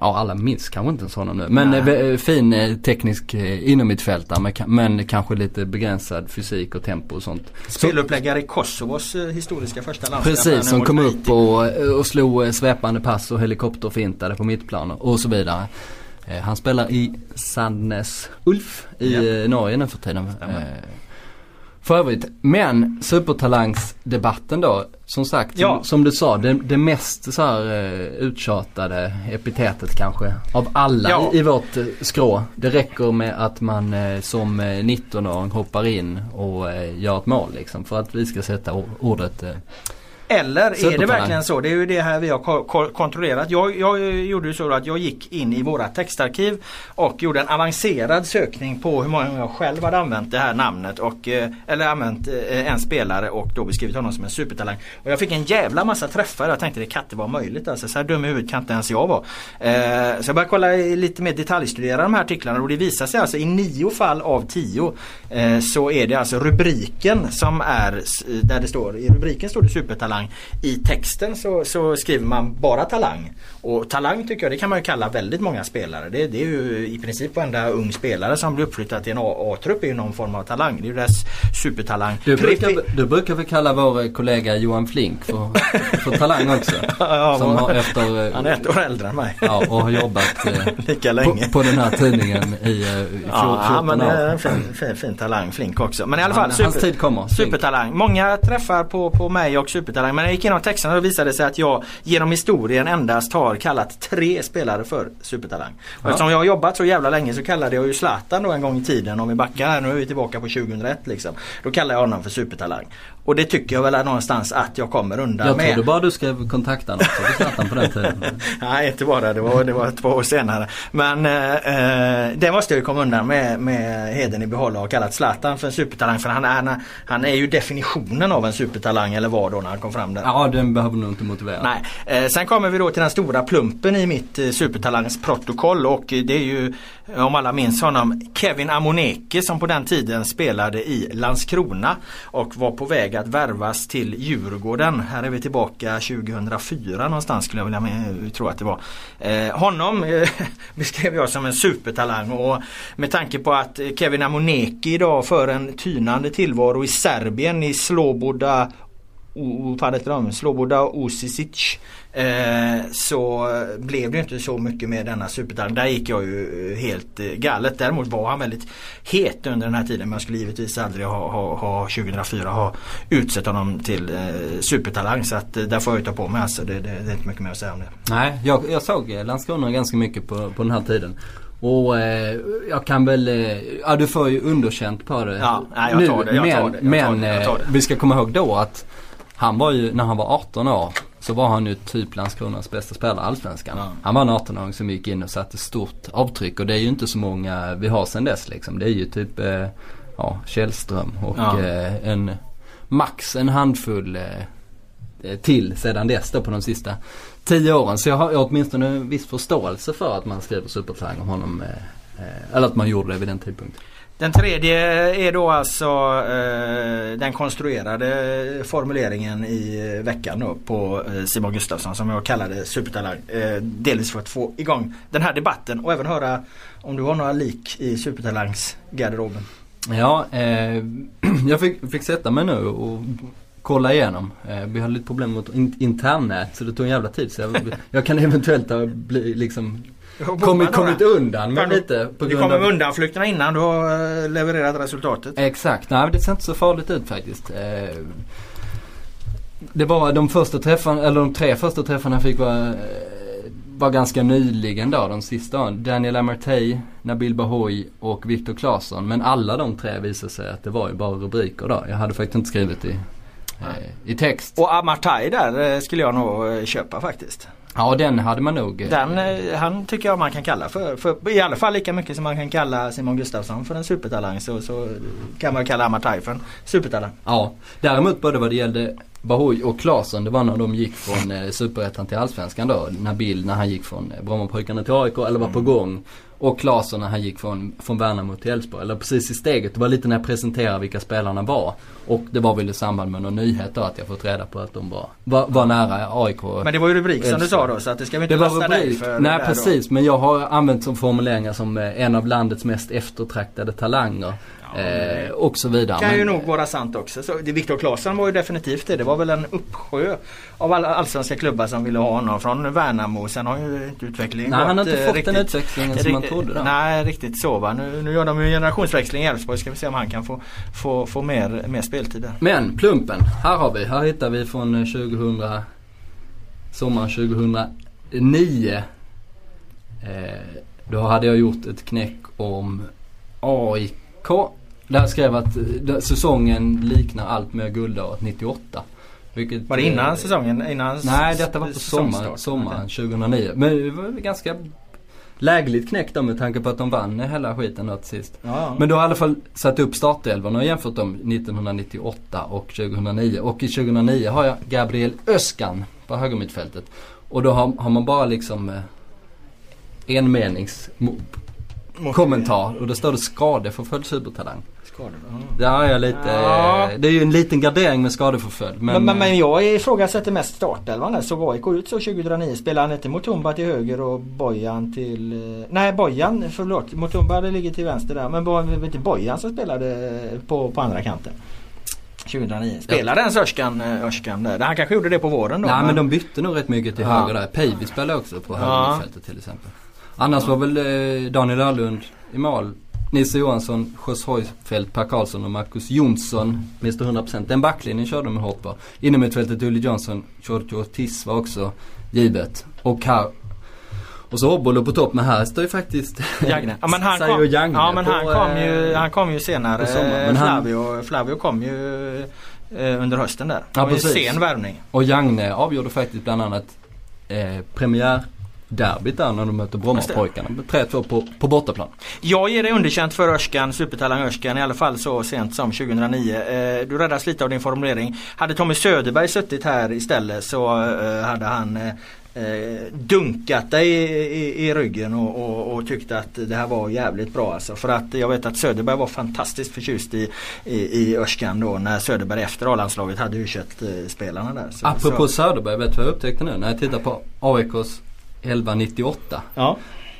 Ja alla minns kanske inte ens honom nu men Nej. eh, fin eh, teknisk eh, inomhittfältare men, men kanske lite begränsad fysik och tempo och sånt. Så- Speluppläggare i Kosovos eh, historiska första landskamp. Precis, som kom upp och, och slog eh, svepande pass och helikopterfintade på mittplan och så vidare. Eh, Han spelar i Sandnes Ulf i Ja. eh, Norge nu för tiden. Stämmer. För övrigt, men supertalangsdebatten då, som sagt, Ja. som, som du sa, det, det mest så här eh, uttjatade epitetet kanske av alla Ja. i, i vårt eh, skrå. Det räcker med att man eh, som eh, 19-åring hoppar in och gör ett mål liksom för att vi ska sätta ordet Eller är det Supertalang. verkligen så? Det är ju det här vi har ko- ko- kontrollerat. Jag, jag gjorde ju så att jag gick in i våra textarkiv och gjorde en avancerad sökning på hur många gånger jag själv hade använt det här namnet och, eh, eller använt eh, en spelare och då beskrivit honom som en supertalang. Och jag fick en jävla massa träffar. Jag tänkte det kan inte vara möjligt. Alltså, så här dum i huvudet kan inte ens jag vara. Eh, så jag började kolla lite mer detaljstudera de här artiklarna och det visar sig alltså i nio fall av tio så är det alltså rubriken som är där det står, i rubriken står det supertalang. I texten så, så skriver man bara talang. Och talang tycker jag det kan man ju kalla väldigt många spelare. Det, det är ju i princip varenda ung spelare som blir uppflyttad till en A-trupp är ju någon form av talang. Det är ju deras supertalang. Du brukar, du brukar väl kalla vår kollega Johan Flink för, för talang också? <laughs> Ja, Som har efter, eh, Han är ett år äldre än mig. ja, och har jobbat <laughs> eh, Lika länge. på, på den här tidningen i eh, fjol, 14 Ja, men det är år. en fin, fin, fin talang, Flink också. Men i alla fall, men super, hans tid kommer. Flink. supertalang. Många träffar på, på mig och supertalang. Men när jag gick igenom texterna så visade det sig att jag genom historien endast har kallat tre spelare för supertalang. Och Ja. eftersom jag har jobbat så jävla länge så kallade jag ju Zlatan då en gång i tiden. Om vi backar här, nu är vi tillbaka på 2001 liksom. Då kallar jag honom för supertalang. Och det tycker jag väl någonstans att jag kommer undan Jag med. trodde bara du skrev kontaktannonser för Zlatan på den tiden. <laughs> Nej, inte bara. Det var, det var två år senare. Men eh, eh, det måste jag ju komma undan med, med heden i behåll och kallat Zlatan för en supertalang. För han är, han är ju definitionen av en supertalang eller var då när han kom fram där. Ja, den behöver nog inte motivera. Nej. Eh, sen kommer vi då till den stora plumpen i mitt eh, supertalangsprotokoll och det är ju om alla minns honom Kevin Amoneke som på den tiden spelade i Landskrona och var på väg att värvas till Djurgården. Här är vi tillbaka 2004 någonstans skulle jag vilja tro att det var. Eh, honom eh, <laughs> beskrev jag som en supertalang och med tanke på att Kevin Amoneki idag för en tynande tillvaro i Serbien i Sloboda vad heter de? Sloboda Osisic. Eh, så blev det inte så mycket med denna supertalang. Där gick jag ju helt eh, galet. Däremot var han väldigt het under den här tiden. Men jag skulle givetvis aldrig ha, ha, ha 2004 ha utsett honom till eh, supertalang. Så att eh, där får jag ju ta på mig alltså. Det, det, det är inte mycket mer att säga om det. Nej, jag, jag såg eh, Landskrona ganska mycket på, på den här tiden. Och eh, jag kan väl, eh, ja du får ju underkänt på det Ja, nej, jag tar det, jag men, tar det, jag men tar det, jag tar det. eh, vi ska komma ihåg då att han var ju, när han var 18 år så var han ju typ Landskronas bästa spelare i Allsvenskan. Ja. Han var en 18-åring som gick in och satte stort avtryck och det är ju inte så många vi har sen dess liksom. Det är ju typ, eh, ja, Källström och Ja. eh, en, max en handfull eh, eh, till sedan dess då på de sista tio åren. Så jag har, jag har åtminstone en viss förståelse för att man skriver supertalang om honom. Eh, eh, eller att man gjorde det vid den tidpunkten. Den tredje är då alltså eh, den konstruerade formuleringen i veckan då på eh, Simon Gustafsson som jag kallade supertalang. Eh, delvis för att få igång den här debatten och även höra om du har några lik i supertalangsgarderoben. Ja, eh, <clears throat> jag fick, fick sätta mig nu och kolla igenom. Eh, vi hade lite problem med in, internnät så det tog en jävla tid. Så jag, jag kan eventuellt ha bli, liksom, kommit, kommit undan med lite på Du grund kommer av... med undanflykterna innan du har eh, levererat resultatet. Exakt, nej det ser inte så farligt ut faktiskt. Eh, det var de första träffarna, eller de tre första träffarna jag fick var, eh, var ganska nyligen då, de sista. Daniel Amartey, Nabil Bahoui och Viktor Claesson. Men alla de tre visade sig att det var ju bara rubriker då. Jag hade faktiskt inte skrivit i, i text. Och Amartai där skulle jag nog köpa faktiskt. Ja den hade man nog. eh, Den, eh, han tycker jag man kan kalla för, för i alla fall lika mycket som man kan kalla Simon Gustafsson för en supertalang så, så kan man kalla Amartai för en supertalang. Ja, däremot både vad det gällde Bahoui och Claesson, det var när de gick från eh, Superettan till Allsvenskan då. Nabil när han gick från eh, Brommapojkarna till AIK eller var på gång. Och Claesson när han gick från, från Värnamo till Elfsborg. Eller precis i steget. Det var lite när jag presenterade vilka spelarna var. Och det var väl i samband med någon nyhet då att jag fått reda på att de var, var, var nära AIK. Men det var ju rubrik som du sa då så att det ska vi inte Det var lasta dig för. Nej precis, men jag har använt som formuleringar som eh, en av landets mest eftertraktade talanger. Eh, och så vidare. Kan Men- ju nog vara sant också. Så det, Viktor Claesson var ju definitivt det. Det var väl en uppsjö av alla allsvenska klubbar som ville ha honom från Värnamo. Sen har ju inte utvecklingen Nej, han har gått, inte eh, fått riktigt- den utvecklingen som man trodde då. Nej riktigt så va. Nu, nu gör de ju en generationsväxling i Elfsborg. Ska vi se om han kan få, få, få mer, mer speltid där. Men plumpen, här har vi. Här hittar vi från eh, 2000, sommaren 2009. Eh, då hade jag gjort ett knäck om AIK. Där skrev att eh, säsongen liknar allt med guldåret 98. Vilket, Var det innan eh, säsongen? Innan Nej detta var på sommar, sommaren 2009. Men det var ganska lägligt knäckt med tanke på att de vann hela skiten till sist. Ja, ja. Men du har i alla fall satt upp startelvorna och jämfört dem 1998 och 2009. Och i 2009 har jag Gabriel Öskan på högermittfältet. Och då har, har man bara liksom eh, enmenings kommentar och då står det skadeförföljd supertalang. Skador, ja. Där har jag lite, Ja. eh, det är ju en liten gardering med skadeförföljd. Men, Men, men, men eh, jag ifrågasätter mest startelvan där. Såg AIK ut så 2009? Spelade han inte Mutumba till höger och Bojan till... eh, Nej Bojan, förlåt. Mutumba ligger till vänster där. Men var det inte Bojan som spelade på, på andra kanten? 2009. Spelade ens Örskan, Örskan där? Han kanske gjorde det på våren då. Nej men de bytte nog rätt mycket till Ja. höger där. Päivi spelade också på Ja. högermittfältet till exempel. Annars var väl eh, Daniel Öhrlund i mål. Nisse Johansson, Jos Højfeldt, Per Karlsson och Marcus Jonsson. Mr 100%. Den backlinjen körde de hårt på. Innermittfältet Ulli Johnson, Giorgio Ortiz var också givet. Och här och så Obolo på topp men här står ju faktiskt <laughs> Jagne. Ja men han Sayo kom, Jagne ja, men han på, kom, ju, eh, han kom ju senare. Men Men han- Flavio, Flavio kom ju eh, under hösten där. Det Ja, var ju sen värvning. Och Jagne avgjorde faktiskt bland annat eh, premiärderbyt där när de mötte Brommapojkarna. 3-2 på, på bortaplan. Jag ger dig underkänt för Örskan, supertalang Örskan i alla fall så sent som 2009. Eh, du räddas lite av din formulering. Hade Tommy Söderberg suttit här istället så eh, hade han eh, dunkat dig i, i, i ryggen och, och, och tyckte att det här var jävligt bra alltså. För att jag vet att Söderberg var fantastiskt förtjust i, i, i Örskan då när Söderberg efter A-landslaget hade u spelarna där. Så, Apropå så, Söderberg, vet du vad jag upptäckte nu? När jag tittar på AIKs 1198. ja.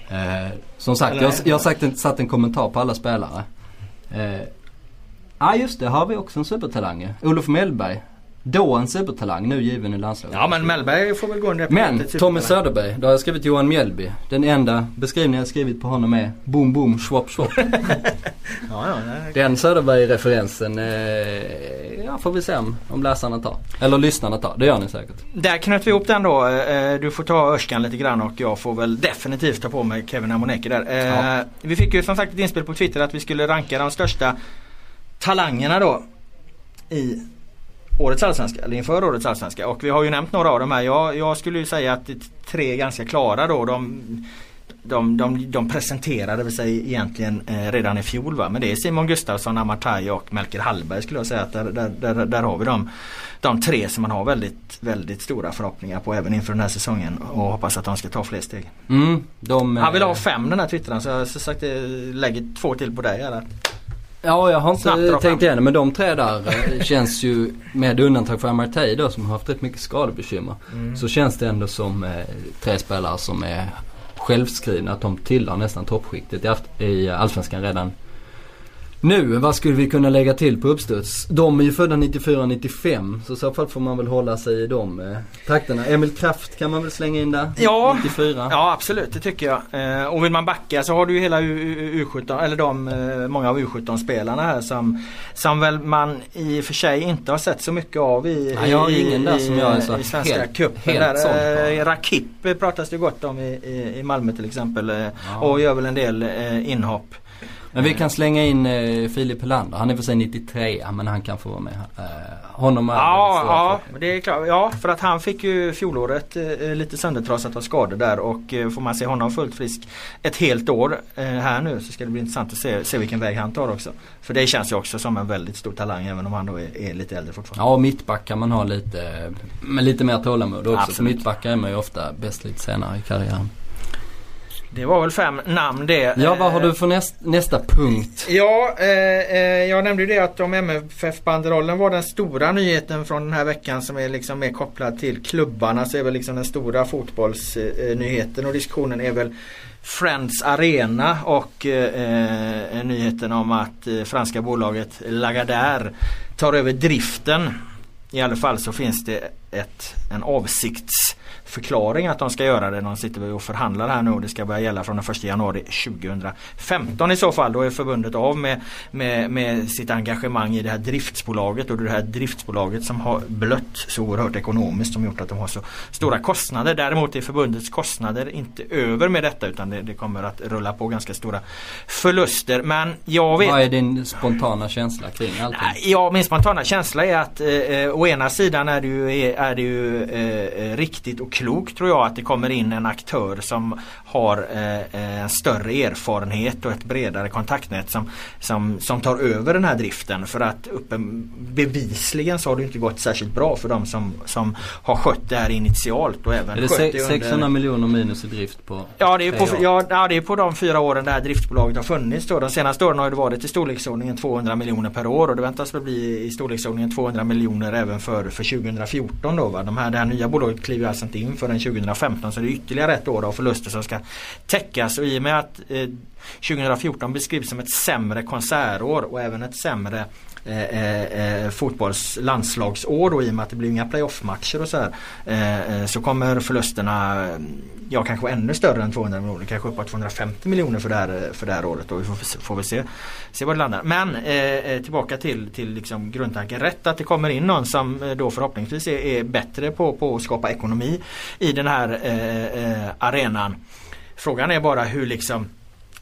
Eh, som sagt, Eller jag, har sagt en, satt en kommentar på alla spelare. Ja eh, ah, just det, har vi också en supertalang. Olof Mellberg. Då en supertalang, nu given i landslaget. ja men Mellberg får väl gå under Men Tommy. Söderberg, då har jag skrivit Johan Mjällby. Den enda beskrivningen jag skrivit på honom är boom boom swap swap. <laughs> Ja, ja, nej. Den Söderberg-referensen, eh, ja får vi se om, om läsarna tar. Eller lyssnarna tar, det gör ni säkert. Där knöt vi ihop den då. Eh, Du får ta Örskan lite grann och jag får väl definitivt ta på mig Kevin Amoneke där. Eh, Ja. Vi fick ju som sagt ett inspel på Twitter att vi skulle ranka de största talangerna då i årets allsvenska, eller inför årets allsvenska. Och vi har ju nämnt några av dem här. Jag, jag skulle ju säga att det är tre ganska klara då. De, de, de, de presenterade sig egentligen eh, redan i fjol va. Men det är Simon Gustafsson, Amartey och Melker Hallberg skulle jag säga. Att där, där, där, där har vi dem. De tre som man har väldigt, väldigt stora förhoppningar på även inför den här säsongen. Och hoppas att de ska ta fler steg. Mm, de, Han vill eh, ha fem den här twittraren så jag har sagt eh, lägger två till på dig här. att- Ja, jag har inte tänkt igenom men de tre där eh, känns ju med undantag för Amartey då som har haft rätt mycket skadebekymmer. Mm. Så känns det ändå som eh, tre spelare som är självskrivna att de tillhör nästan toppskiktet i, i Allsvenskan redan nu. Vad skulle vi kunna lägga till på uppstuds? De är ju födda 94-95 så i så fall får man väl hålla sig i de eh, trakterna. Emil Kraft kan man väl slänga in där? Ja. 94. Ja absolut det tycker jag. Eh, och vill man backa så har du ju hela U- U- U17 eller de eh, många av U17 spelarna här som Som väl man i och för sig inte har sett så mycket av i, Nej, jag har i, ingen där som jag är så i Svenska helt- cupen. helt där, eh, Rakip pratas det gott om i, i, i Malmö till exempel. eh, Ja. Och gör väl en del eh, inhopp. Men vi kan slänga in eh, Filip Helander. Han är för sig 93 men han kan få vara med. Eh, honom är Ja, ja, förhoppningar. det är klart. Ja, för att han fick ju fjolåret eh, lite söndertrasat av skador där och eh, får man se honom fullt frisk ett helt år eh, här nu så ska det bli intressant att se, se vilken väg han tar också. För det känns ju också som en väldigt stor talang även om han då är, är lite äldre fortfarande. Ja, mittback kan man ha lite, med lite mer tålamod också. För mittbackar är man ju ofta bäst lite senare i karriären. Det var väl fem namn det. Ja, vad har Eh, du för näst, nästa punkt? Ja, eh, eh, jag nämnde ju det att om MFF-banderollen var den stora nyheten från den här veckan som är liksom mer kopplad till klubbarna så är väl liksom den stora fotbollsnyheten och diskussionen är väl Friends Arena och eh, eh, nyheten om att eh, franska bolaget Lagardère tar över driften. I alla fall så finns det ett, en förklaring att de ska göra det. De sitter och förhandlar här nu och det ska börja gälla från den 1 januari 2015 i så fall. Då är förbundet av med, med, med sitt engagemang i det här driftsbolaget och det här driftsbolaget som har blött så oerhört ekonomiskt som gjort att de har så stora kostnader. Däremot är förbundets kostnader inte över med detta utan det, det kommer att rulla på ganska stora förluster. Men jag vet... Vad är din spontana känsla kring allting? Ja, min spontana känsla är att eh, eh, å ena sidan är det ju, är det ju eh, eh, riktigt och klokt tror jag att det kommer in en aktör som har eh, en större erfarenhet och ett bredare kontaktnät som, som, som tar över den här driften. För att uppen, bevisligen så har det inte gått särskilt bra för de som, som har skött det här initialt. Och även är det, se, det under... 600 miljoner minus i drift på Ja det, är på, ja, ja det är på de fyra åren det här driftbolaget har funnits. Då. De senaste åren har det varit i storleksordningen 200 miljoner per år och det väntas väl bli i storleksordningen 200 miljoner även för, för 2014. Då, va? De här, det här nya bolaget kliver alltså inte in förrän 2015 så det är ytterligare ett år av förluster som ska täckas. Och i och med att eh, 2014 beskrivs som ett sämre konsertår och även ett sämre eh, eh, eh fotbolls landslagsår då, i och med att det blir inga playoffmatcher och så här. Eh, eh så kommer förlusterna ja kanske ännu större än 200 miljoner. Kanske uppåt 250 miljoner för det här, eh, för det här året. Och vi får, får vi se, se var det landar. Men eh, tillbaka till, till liksom grundtanken. Rätt att det kommer in någon som då förhoppningsvis är, är bättre på, på att skapa ekonomi i den här eh, arenan. Frågan är bara hur liksom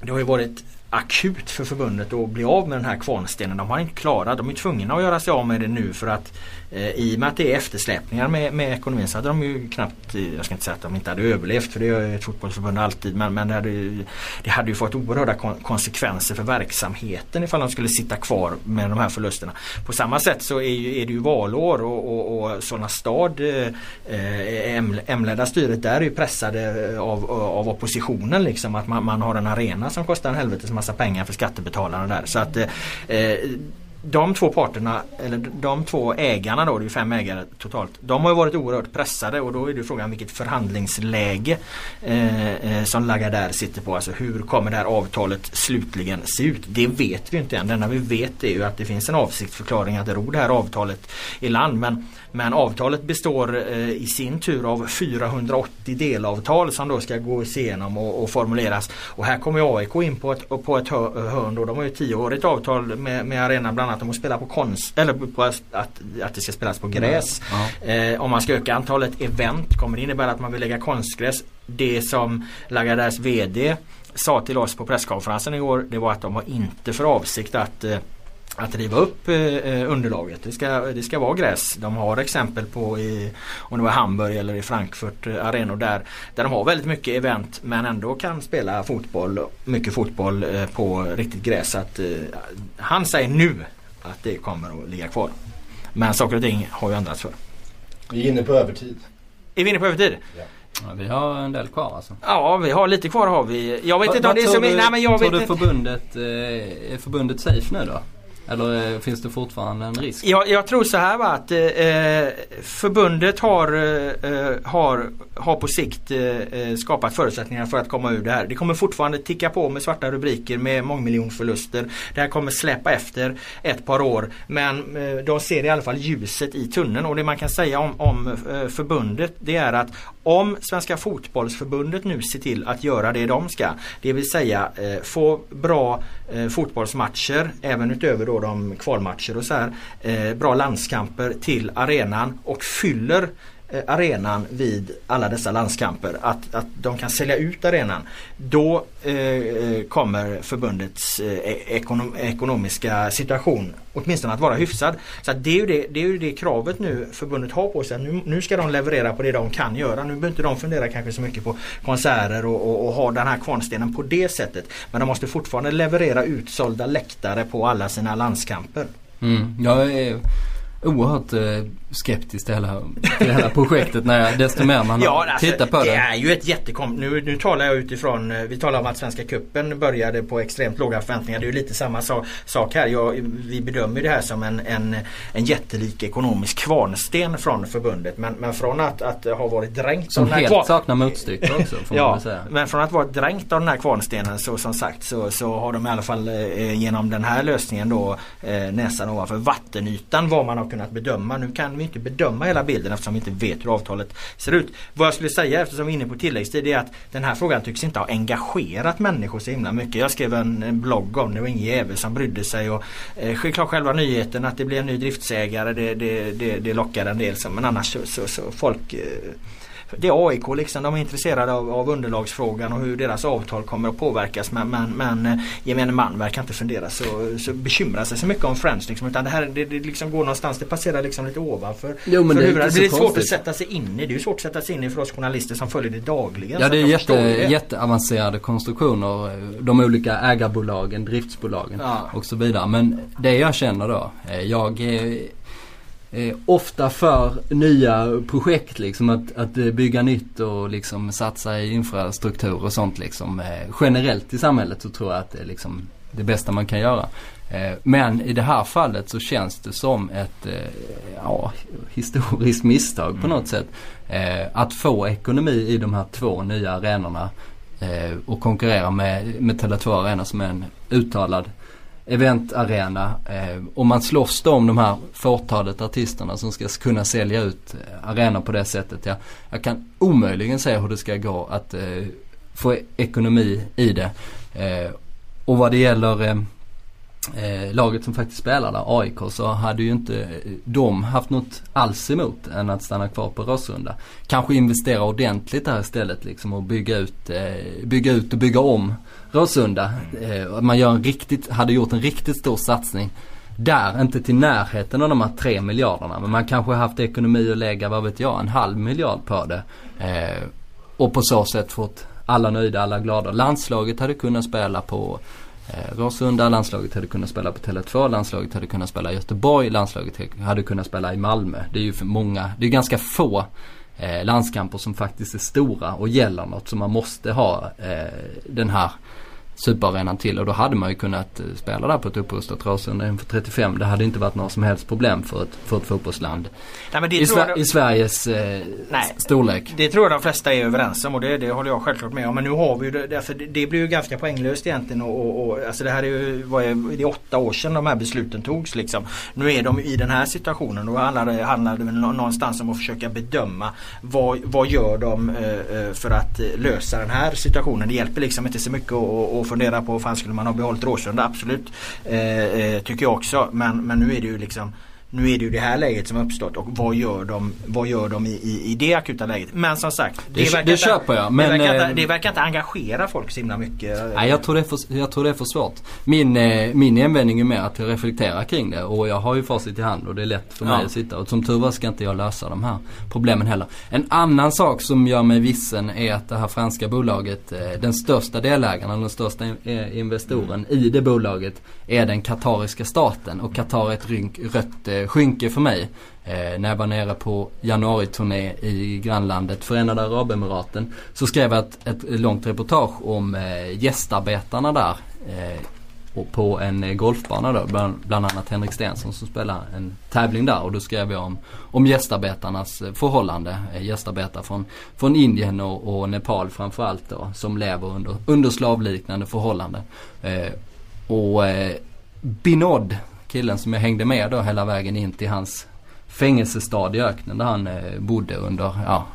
det har ju varit akut för förbundet att bli av med den här kvarnstenen. De har inte klarat, de är tvungna att göra sig av med det nu för att Eh, i och med att det är eftersläpningar med, med ekonomin så hade de ju knappt, jag ska inte säga att de inte hade överlevt för det gör ett fotbollsförbund alltid men, men det, hade, det hade ju fått oerhörda konsekvenser för verksamheten ifall de skulle sitta kvar med de här förlusterna. På samma sätt så är, ju, är det ju valår och, och, och Solna stad, eh, eh M-ledda styret där är ju pressade eh, av, av oppositionen liksom att man, man har en arena som kostar en helvetes massa pengar för skattebetalarna där. Så att eh, de två parterna, eller de två ägarna då, det är fem ägare totalt. De har varit oerhört pressade och då är det frågan vilket förhandlingsläge eh, eh, som Lagardère sitter på. Alltså hur kommer det här avtalet slutligen se ut? Det vet vi inte än. Det enda vi vet är ju att det finns en avsiktsförklaring att ro det här avtalet i land. Men men avtalet består eh, i sin tur av 480 delavtal som då ska gås igenom och, och formuleras. Och här kommer AIK in på ett, på ett hörn. Då. De har ju tioårigt avtal med, med arenan bland annat om att spela på konst eller på att, att det ska spelas på gräs. Mm. Eh, om man ska öka antalet event kommer det innebära att man vill lägga konstgräs. Det som Lagardères VD sa till oss på presskonferensen igår det var att de har inte för avsikt att eh, att riva upp eh, eh, underlaget. Det ska, det ska vara gräs. De har exempel på i, om det var Hamburg eller i Frankfurt eh, arenor där, där de har väldigt mycket event men ändå kan spela fotboll, mycket fotboll eh, på riktigt gräs. Att, eh, han säger nu att det kommer att ligga kvar. Men saker och ting har ju ändrats för. Vi är inne på övertid. Är vi inne på övertid? Ja. Ja, vi har en del kvar alltså. Ja vi har lite kvar har vi. Jag vet Va, inte om det är så... Du, nej, men jag tror vet du förbundet, eh, är förbundet safe nu då? Eller eh, finns det fortfarande en risk? Jag, jag tror så här va, att eh, eh förbundet har, eh, eh, har, har på sikt eh, skapat förutsättningar för att komma ur det här. Det kommer fortfarande ticka på med svarta rubriker med mångmiljonförluster. Det här kommer släppa efter ett par år. Men eh, de ser i alla fall ljuset i tunneln och det man kan säga om, om eh, förbundet det är att om Svenska fotbollsförbundet nu ser till att göra det de ska. Det vill säga eh, få bra eh, fotbollsmatcher även utöver då de kvalmatcher och så här. Eh, bra landskamper till arenan och fyller Eh, arenan vid alla dessa landskamper. Att, att de kan sälja ut arenan. Då eh, eh kommer förbundets eh, e-, ekonom, ekonomiska situation åtminstone att vara hyfsad. Så det, är ju det, det är ju det kravet nu förbundet har på sig. Nu, nu ska de leverera på det de kan göra. Nu behöver inte de fundera kanske så mycket på konserter och, och, och ha den här kvarnstenen på det sättet. Men de måste fortfarande leverera utsålda läktare på alla sina landskamper. Mm. Jag är eh, oerhört eh, skeptisk till hela, till hela projektet när jag, desto mer man ja, alltså, tittar på det. Det är ju ett jättekom... Nu, nu talar jag utifrån, eh, vi talar om att Svenska Kuppen började på extremt låga förväntningar. Det är ju lite samma sak, sak här. Jag, vi bedömer det här som en, en, en jättelik ekonomisk kvarnsten från förbundet. Men, men från att, att ha varit dränkt Som helt kvar... saknar motstycke också får ja, man säga. Men från att vara dränkt av den här kvarnstenen så som sagt så, så har de i alla fall eh, genom den här lösningen då eh, näsan ovanför vattenytan vad man har kunnat bedöma. Nu kan vi inte bedöma hela bilden eftersom vi inte vet hur avtalet ser ut. Vad jag skulle säga eftersom vi är inne på tilläggstid är att den här frågan tycks inte ha engagerat människor så himla mycket. Jag skrev en, en blogg om det, det var ingen jävel som brydde sig. Och, eh, själva nyheten att det blir en ny driftsägare det, det, det, det lockar en del. Men annars så, så, så folk eh, det är AIK liksom. De är intresserade av, av underlagsfrågan och hur deras avtal kommer att påverkas. Men, men, men eh, gemene man verkar inte fundera så, så bekymra sig så mycket om Friends. Liksom, utan det här det, det liksom går någonstans. Det passerar liksom lite ovanför. Jo, men för det, är det är så svårt att konstigt. sätta sig in i. Det är svårt att sätta sig in i för oss journalister som följer det dagligen. Ja det är att jätte, det. jätteavancerade konstruktioner. De olika ägarbolagen, driftsbolagen Ja. och så vidare. Men det jag känner då. eh, Jag eh, ofta för nya projekt liksom. Att, att eh, bygga nytt och liksom satsa i infrastruktur och sånt liksom. Eh, Generellt i samhället så tror jag att det är liksom det bästa man kan göra. Eh, Men i det här fallet så känns det som ett eh, ja, historiskt misstag på något sätt. Eh, Att få ekonomi i de här två nya arenorna och konkurrera med, med Tele2 Arena som är en uttalad eventarena. Eh, och man slåss då om de här fåtalet artisterna som ska kunna sälja ut eh, arenor på det sättet. Jag, jag kan omöjligen se hur det ska gå att eh, få ekonomi i det. Eh, och vad det gäller eh, eh, laget som faktiskt spelar där, AIK, så hade ju inte eh, de haft något alls emot än att stanna kvar på Råsunda. Kanske investera ordentligt där istället liksom och bygga ut, eh, bygga ut och bygga om Råsunda. Eh, man gör en riktigt, hade gjort en riktigt stor satsning där, inte till närheten av de här tre miljarderna. Men man kanske haft ekonomi att lägga, vad vet jag, en halv miljard på det. Eh, och på så sätt fått alla nöjda, alla glada. Landslaget hade kunnat spela på eh, Råsunda, landslaget hade kunnat spela på Tele2, landslaget hade kunnat spela i Göteborg, landslaget hade kunnat spela i Malmö. Det är ju för många, det är ganska få eh, landskamper som faktiskt är stora och gäller något som man måste ha eh, den här superarenan till och då hade man ju kunnat eh, spela där på ett upprustat Råsunda inför 35. Det hade inte varit några som helst problem för ett, för ett fotbollsland Nej, i, Sver- jag- i Sveriges eh, Nej. storlek. Det tror jag de flesta är överens om och det, det håller jag självklart med om. Men nu har vi ju det, därför det, blir ju ganska poänglöst egentligen och, och, och alltså det här är ju vad är, det är åtta år sedan de här besluten togs liksom. Nu är de i den här situationen och då handlar det, handlar det någonstans om att försöka bedöma vad, vad gör de eh, eh, för att eh, lösa den här situationen. Det hjälper liksom inte så mycket att fundera på fan skulle man ha behållit Råsunda? Absolut. Eh, eh, tycker jag också. Men, men nu är det ju liksom nu är det ju det här läget som uppstått och vad gör de, vad gör de i, i, i det akuta läget? Men som sagt. Det- det inte- köper jag, men, det, verkar eh, inte, det verkar inte engagera folk så himla mycket. Nej jag tror det är för, jag tror det är för svårt. Min, eh, min invändning är mer att jag reflekterar kring det och jag har ju facit i hand och det är lätt för mig Ja. att sitta och som tur var ska inte jag lösa de här problemen heller. En annan sak som gör mig vissen är att det här franska bolaget, eh, den största delägaren, den största in, eh, investoren i det bolaget är den katariska staten och Qatar är ett rynk, rött eh, skynke för mig. Eh, när jag var nere på januariturné i grannlandet Förenade Arabemiraten så skrev jag ett, ett långt reportage om eh, gästarbetarna där. Eh, och på en eh, golfbana då, bland, bland annat Henrik Stensson som spelar en tävling där och då skrev jag om, om gästarbetarnas eh, förhållande. Eh, gästarbetare från, från Indien och, och Nepal framförallt då som lever under, under slavliknande förhållanden. Eh, och eh, Binod, killen som jag hängde med då hela vägen in till hans fängelsestad i öknen där han eh, bodde under ja,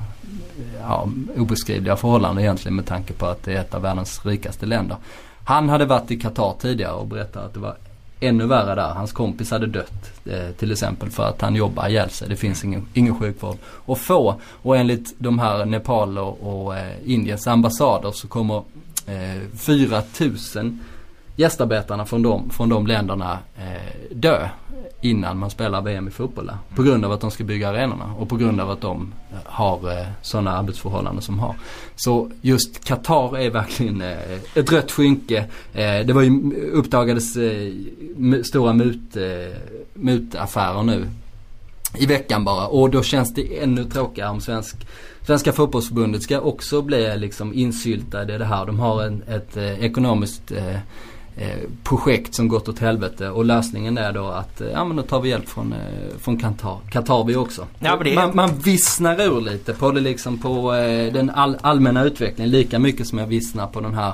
ja, obeskrivliga förhållanden egentligen med tanke på att det är ett av världens rikaste länder. Han hade varit i Qatar tidigare och berättat att det var ännu värre där. Hans kompis hade dött eh, till exempel för att han jobbar ihjäl sig. Det finns ingen, ingen sjukvård att få. Och enligt de här Nepal och, och eh, Indiens ambassader så kommer eh, 4000 gästarbetarna från de, från de länderna eh, dö innan man spelar VM i fotboll där. På grund av att de ska bygga arenorna och på grund av att de eh, har eh, sådana arbetsförhållanden som har. Så just Qatar är verkligen eh, ett rött skynke. Eh, det var ju eh, uppdagades eh, stora mut, eh, mutaffärer nu i veckan bara och då känns det ännu tråkigare om svensk Svenska fotbollsförbundet ska också bli liksom insyltade i det här. De har en, ett eh, ekonomiskt eh, projekt som gått åt helvete och lösningen är då att eh, ja men då tar vi hjälp från, eh, från Qatar. Qatar vi också. Ja, det man, man vissnar ur lite på det liksom på eh, den all, allmänna utvecklingen lika mycket som jag vissnar på den här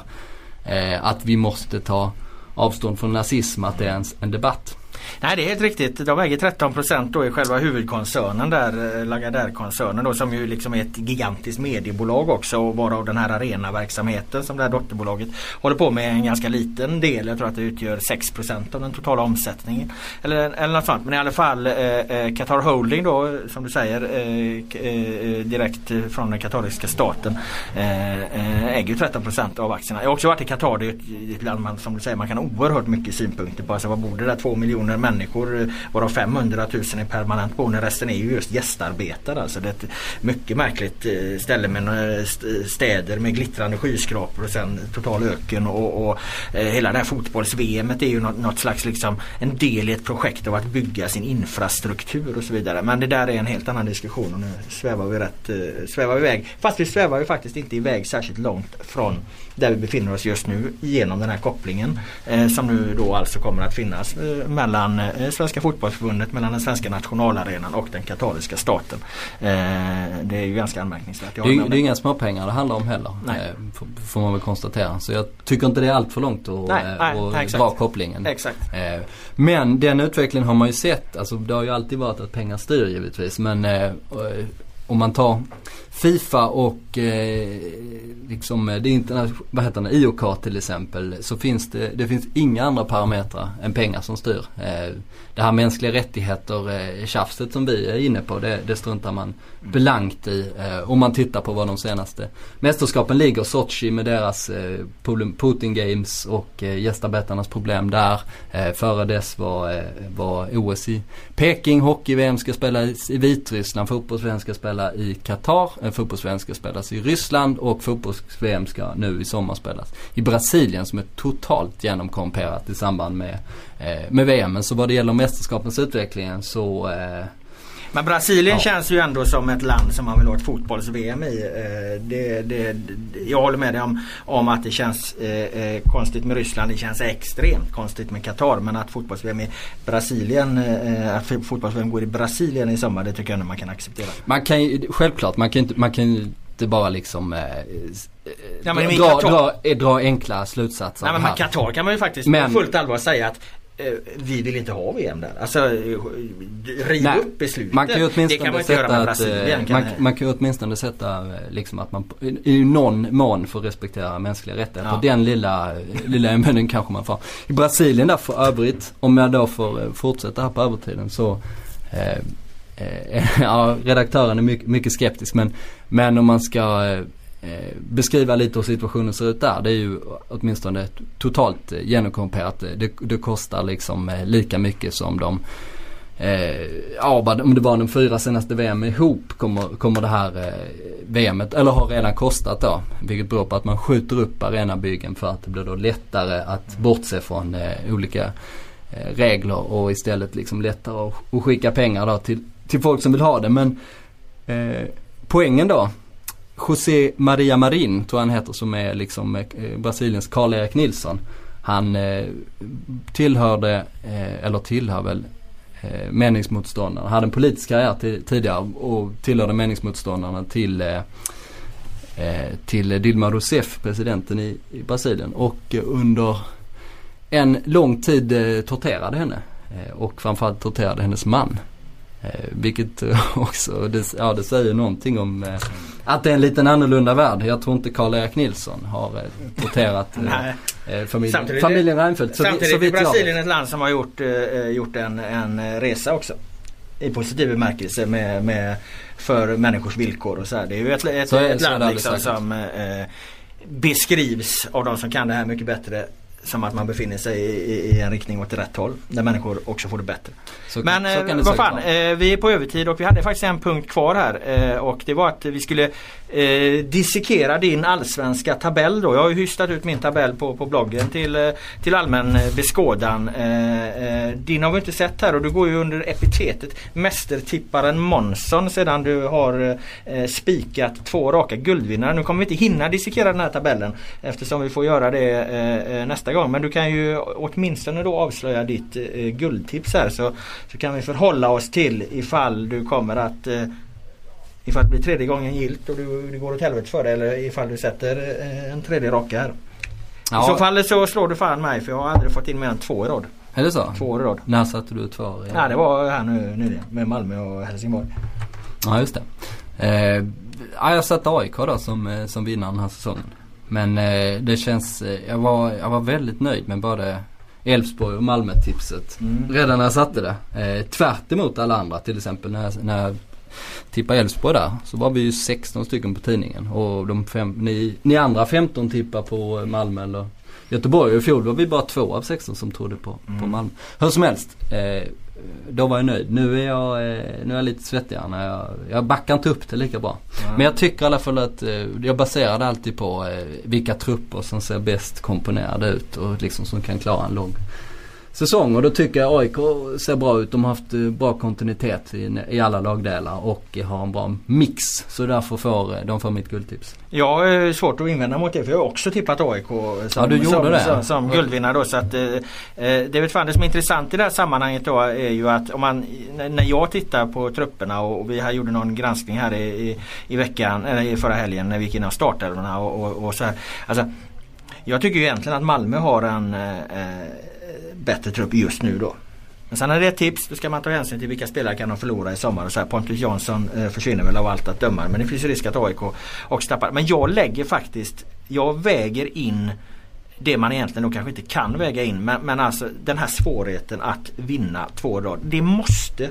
eh, att vi måste ta avstånd från nazism, att det är en, en debatt. Nej det är helt riktigt. De äger 13 då i själva huvudkoncernen där, eh, Lagardère-koncernen då som ju liksom är ett gigantiskt mediebolag också och varav den här arenaverksamheten som det här dotterbolaget håller på med en ganska liten del. Jag tror att det utgör 6% av den totala omsättningen. Eller, eller något sånt. Men i alla fall eh, eh Qatar Holding då som du säger eh, eh direkt från den katariska staten äger ju 13% av aktierna. Jag har också varit i Qatar. Det är ett land man, som du säger man kan ha oerhört mycket synpunkter på. Alltså vad bor det där? 2 miljoner människor varav 500 000 är permanent boende. Resten är ju just gästarbetare. Alltså det är ett mycket märkligt eh, ställe med städer med glittrande skyskrapor och sen total öken och, och eh, hela det här fotbolls-VM är ju något, något slags liksom en del i ett projekt av att bygga sin infrastruktur och så vidare. Men det där är en helt annan diskussion och nu svävar vi rätt eh, svävar vi iväg. Fast vi svävar ju faktiskt inte iväg särskilt långt från där vi befinner oss just nu genom den här kopplingen eh, som nu då alltså kommer att finnas eh, mellan eh, Svenska fotbollsförbundet, mellan den svenska nationalarenan och den katariska staten. Eh, det är ju ganska anmärkningsvärt. Det är, det är inga småpengar det handlar om heller. Nej. Eh, får man väl konstatera. Så jag tycker inte det är allt för långt att nej, nej, nej, dra kopplingen. Exakt. men den utvecklingen har man ju sett. Alltså, det har ju alltid varit att pengar styr givetvis. Men om man tar Fifa och eh, liksom eh, det internationella, vad heter det, IOK till exempel. Så finns det, det finns inga andra parametrar än pengar som styr. Eh, det här mänskliga rättigheter eh, tjafset som vi är inne på det, det struntar man blankt i. Eh, om man tittar på vad de senaste mästerskapen ligger. Sochi med deras eh, Putin Games och eh, gästarbetarnas problem där. Eh, före dess var, eh, var OS i Peking, hockey-VM ska spelas i Vitryssland, fotbolls-VM ska spela i Qatar, Eh, fotbolls ska spelas i Ryssland och fotbolls-VM ska nu i sommar spelas i Brasilien som är totalt genomkorrumperat i samband med, eh, med VM. Men så vad det gäller mästerskapens utveckling så eh, men Brasilien ja. känns ju ändå som ett land som man vill ha ett fotbolls-VM i. Eh, det, det, jag håller med dig om, om att det känns eh, eh, konstigt med Ryssland. Det känns extremt konstigt med Qatar. Men att fotbolls-VM i Brasilien, eh, att fotbolls-VM går i Brasilien i sommar det tycker jag ändå man kan acceptera. Man kan ju, självklart, man kan inte, man kan inte bara liksom eh, ja, dra, dra, dra, enkla slutsatser. Nej, men Qatar kan man ju faktiskt men, på fullt allvar säga att vi vill inte ha VM där. Alltså riv Nej, upp beslutet. Man kan ju åtminstone det kan man inte göra med Brasilien. Man, man, kan ju åtminstone sätta eh, liksom att man i någon mån får respektera mänskliga rättigheter. Ja. Den lilla, lilla ämnen kanske man får. I Brasilien där för övrigt, om jag då får eh, fortsätta här på övertiden så eh, eh, <laughs> ja, redaktören är mycket, mycket skeptisk men, men om man ska eh, Eh, Eh, beskriva lite hur situationen ser ut där. Det är ju åtminstone totalt eh, genomkomperat. Eh, det, det kostar liksom eh, lika mycket som de Eh, ja, om det var de fyra senaste VM ihop kommer, kommer det här eh, VMet, eller har redan kostat då. Vilket beror på att man skjuter upp arenabyggen för att det blir då lättare att bortse från eh, olika eh, regler och istället liksom lättare att, att skicka pengar då till, till folk som vill ha det. Men poängen då José Maria Marin, tror jag han heter, som är liksom eh, Brasiliens Karl-Erik Nilsson. Han eh, tillhörde, eh, eller tillhör väl, eh, meningsmotståndarna. Hade en politisk karriär tidigare och tillhörde meningsmotståndarna till eh, eh, till Dilma Rousseff, presidenten i, i Brasilien. Och under en lång tid eh, torterade henne. och framförallt torterade hennes man. Vilket <laughs> också, det, ja det säger någonting om att det är en liten annorlunda värld. Jag tror inte Karl-Erik Nilsson har eh, eh, eh, familjen, samtidigt, familjen Reinfeldt. Så, samtidigt så är Brasilien ett land som har gjort, eh, gjort en, en resa också. I positiv bemärkelse med, med för människors villkor och så här. Det är ju ett, ett, är, ett land liksom som eh, beskrivs av de som kan det här mycket bättre som att man befinner sig i, i, en riktning åt rätt håll. Där människor också får det bättre. Så, Men så eh, vad fan, eh, vi är på övertid och vi hade faktiskt en punkt kvar här. Eh, och det var att vi skulle eh, dissekera din allsvenska tabell då. Jag har ju hystat ut min tabell på, på bloggen till, eh, till allmän beskådan. Eh, eh, din har vi inte sett här och du går ju under epitetet Mästertipparen Månsson sedan du har eh, spikat två raka guldvinnare. Nu kommer vi inte hinna dissekera den här tabellen eftersom vi får göra det eh, nästa gång. Men du kan ju åtminstone då avslöja ditt guldtips här så, så kan vi förhålla oss till ifall du kommer att Ifall det blir tredje gången gilt och du, det går åt helvete för dig eller ifall du sätter eh, en tredje raka här. Ja. I så fall så slår du fan mig för jag har aldrig fått in mer än två i rad. Är det så? Två år i rad. När satte du två i- Nej det var här nu nyligen med Malmö och Helsingborg. Ja just det. Eh, ja, jag satte AIK då som, eh, som vinnare den här säsongen. Men eh, det känns, eh, jag, var, jag var väldigt nöjd med både Elfsborg och Malmö-tipset. Mm. Redan när jag satte det. Eh, tvärt emot alla andra till exempel när jag, när jag tippade Elfsborg där. Så var vi ju 16 stycken på tidningen. Och de fem, ni, ni andra 15 tippar på Malmö eller Göteborg. I fjol var vi bara två av 16 som trodde på, på Mm. Malmö. Hur som helst. Eh, då var jag nöjd. Nu är jag, eh, nu är jag lite svettigare. Jag, jag backar inte upp det lika bra. Men jag tycker i alla fall att eh, jag baserar det alltid på eh, vilka trupper som ser bäst komponerade ut och liksom som kan klara en lång säsong. Och då tycker jag AIK ser bra ut. De har haft eh, bra kontinuitet i, i alla lagdelar och har en bra mix. Så därför får eh, de får mitt guldtips. Jag har svårt att invända mot det för jag har också tippat AIK som, Ja, du gjorde som, det. som, som guldvinnare då. Så att, eh, eh, det fan det som är intressant i det här sammanhanget då är ju att om man, när- jag tittar på trupperna och, och vi här gjorde någon granskning här i, i, i veckan, eller i förra helgen när vi gick in och startelvorna och, och, och så här. Alltså, jag tycker ju egentligen att Malmö har en eh, eh, bättre trupp just nu då. Men sen är det ett tips, då ska man ta hänsyn till vilka spelare kan de förlora i sommar. Och så här, Pontus Jansson eh, försvinner väl av allt att döma. Men det finns ju risk att AIK också tappar. Men jag lägger faktiskt, jag väger in det man egentligen nog kanske inte kan väga in. Men, men alltså den här svårigheten att vinna två rad. Det måste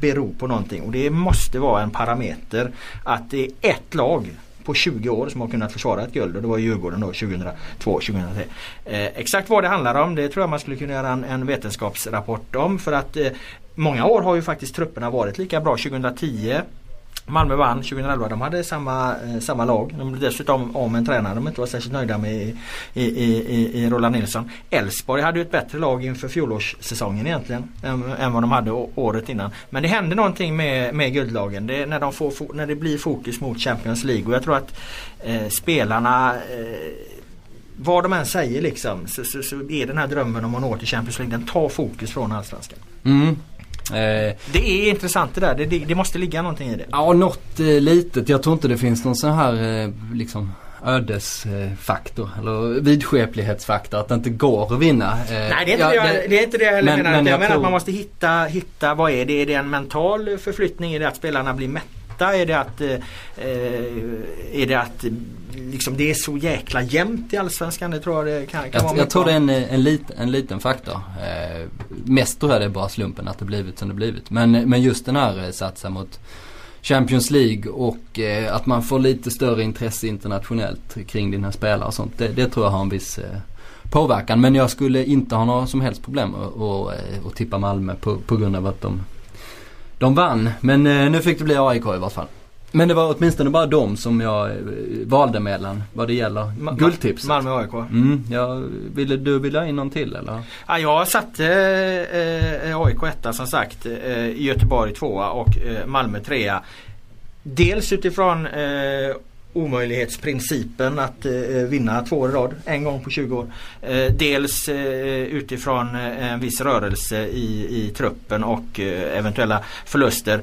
bero på någonting och det måste vara en parameter att det är ett lag på 20 år som har kunnat försvara ett guld och det var Djurgården då 2002-2003. Eh, exakt vad det handlar om det tror jag man skulle kunna göra en, en vetenskapsrapport om för att eh, många år har ju faktiskt trupperna varit lika bra. 2010 Malmö vann 2011. De hade samma, eh, samma lag. De blev dessutom av med en tränare de inte var särskilt nöjda med i, i, i, i Roland Nilsson. Elfsborg hade ju ett bättre lag inför fjolårssäsongen egentligen än, än vad de hade året innan. Men det hände någonting med, med guldlagen. Det, när, de får, när det blir fokus mot Champions League och jag tror att eh, spelarna eh, vad de än säger liksom så, så, så är den här drömmen om att nå till Champions League den tar fokus från Allsvenskan. Mm. Eh, Det är intressant det där. Det, det, det måste ligga någonting i det. Ja, något eh, litet. Jag tror inte det finns någon sån här eh, liksom ödesfaktor eller vidskeplighetsfaktor att det inte går att vinna. Eh, Nej det är inte, ja, det, jag, det är inte det jag heller men- menar. men jag, jag menar tror- att man måste hitta, hitta vad är det? Är det en mental förflyttning? Är det att spelarna blir mätta? Är det att, eh, eh, är det att eh, liksom, det är så jäkla jämnt i Allsvenskan? Det tror jag det kan, kan vara Jag, jag mycket tror det är en, en, lit, en liten faktor. Eh, mest tror jag det är bara slumpen att det blivit som det blivit. Men, men just den här eh, satsen mot Champions League och eh, att man får lite större intresse internationellt kring dina spelare och sånt. Det, det tror jag har en viss eh, påverkan. Men jag skulle inte ha några som helst problem att, att, eh, att tippa Malmö på, på grund av att de, de vann. Men eh, nu fick det bli AIK i vart fall. Men det var åtminstone bara de som jag eh, valde mellan vad det gäller Ma- guldtipset. Malmö AIK. Mm, ja, ville du vilja ha in någon till eller? Ja, jag satte eh, AIK etta som sagt. Eh, Göteborg tvåa och eh, Malmö trea. Dels utifrån eh, omöjlighetsprincipen att eh, vinna två år i rad en gång på 20 år. Eh, dels eh, utifrån eh, en viss rörelse i, i truppen och eh, eventuella förluster.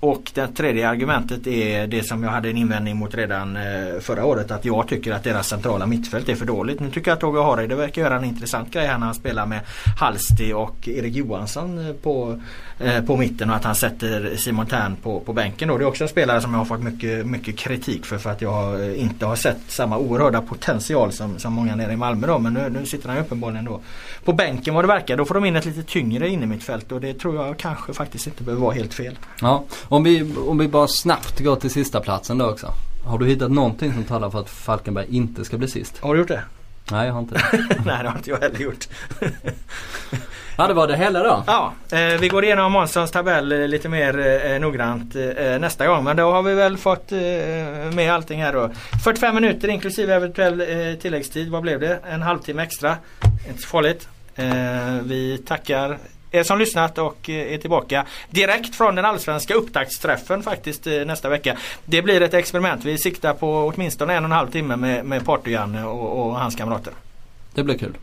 Och det tredje argumentet är det som jag hade en invändning mot redan eh, förra året att jag tycker att deras centrala mittfält är för dåligt. Nu tycker jag att Åge Hareide verkar göra en intressant grej här när han spelar med Halsti och Erik Johansson eh, på, eh, på mitten och att han sätter Simon Tern på, på bänken. Då. Det är också en spelare som jag har fått mycket, mycket kritik för för att jag inte har sett samma oerhörda potential som, som många nere i Malmö då. Men nu, nu sitter han ju uppenbarligen då på bänken vad det verkar. Då får de in ett lite tyngre in i mitt fält och det tror jag kanske faktiskt inte behöver vara helt fel. Ja, om vi, om vi bara snabbt går till sista platsen då också. Har du hittat någonting som talar för att Falkenberg inte ska bli sist? Har du gjort det? Nej, jag har inte det. <laughs> Nej det har inte jag heller gjort. <laughs> Ja, det var det hela då. Ja, eh, vi går igenom Månssons tabell eh, lite mer eh, noggrant eh, nästa gång. Men då har vi väl fått eh, med allting här då. 45 minuter inklusive eventuell eh, tilläggstid. Vad blev det? En halvtimme extra. Inte så farligt. Vi tackar er som lyssnat och eh, är tillbaka direkt från den allsvenska upptaktsträffen faktiskt eh, nästa vecka. Det blir ett experiment. Vi siktar på åtminstone en och en halv timme med, med Party-Janne och, och hans kamrater. Det blir kul.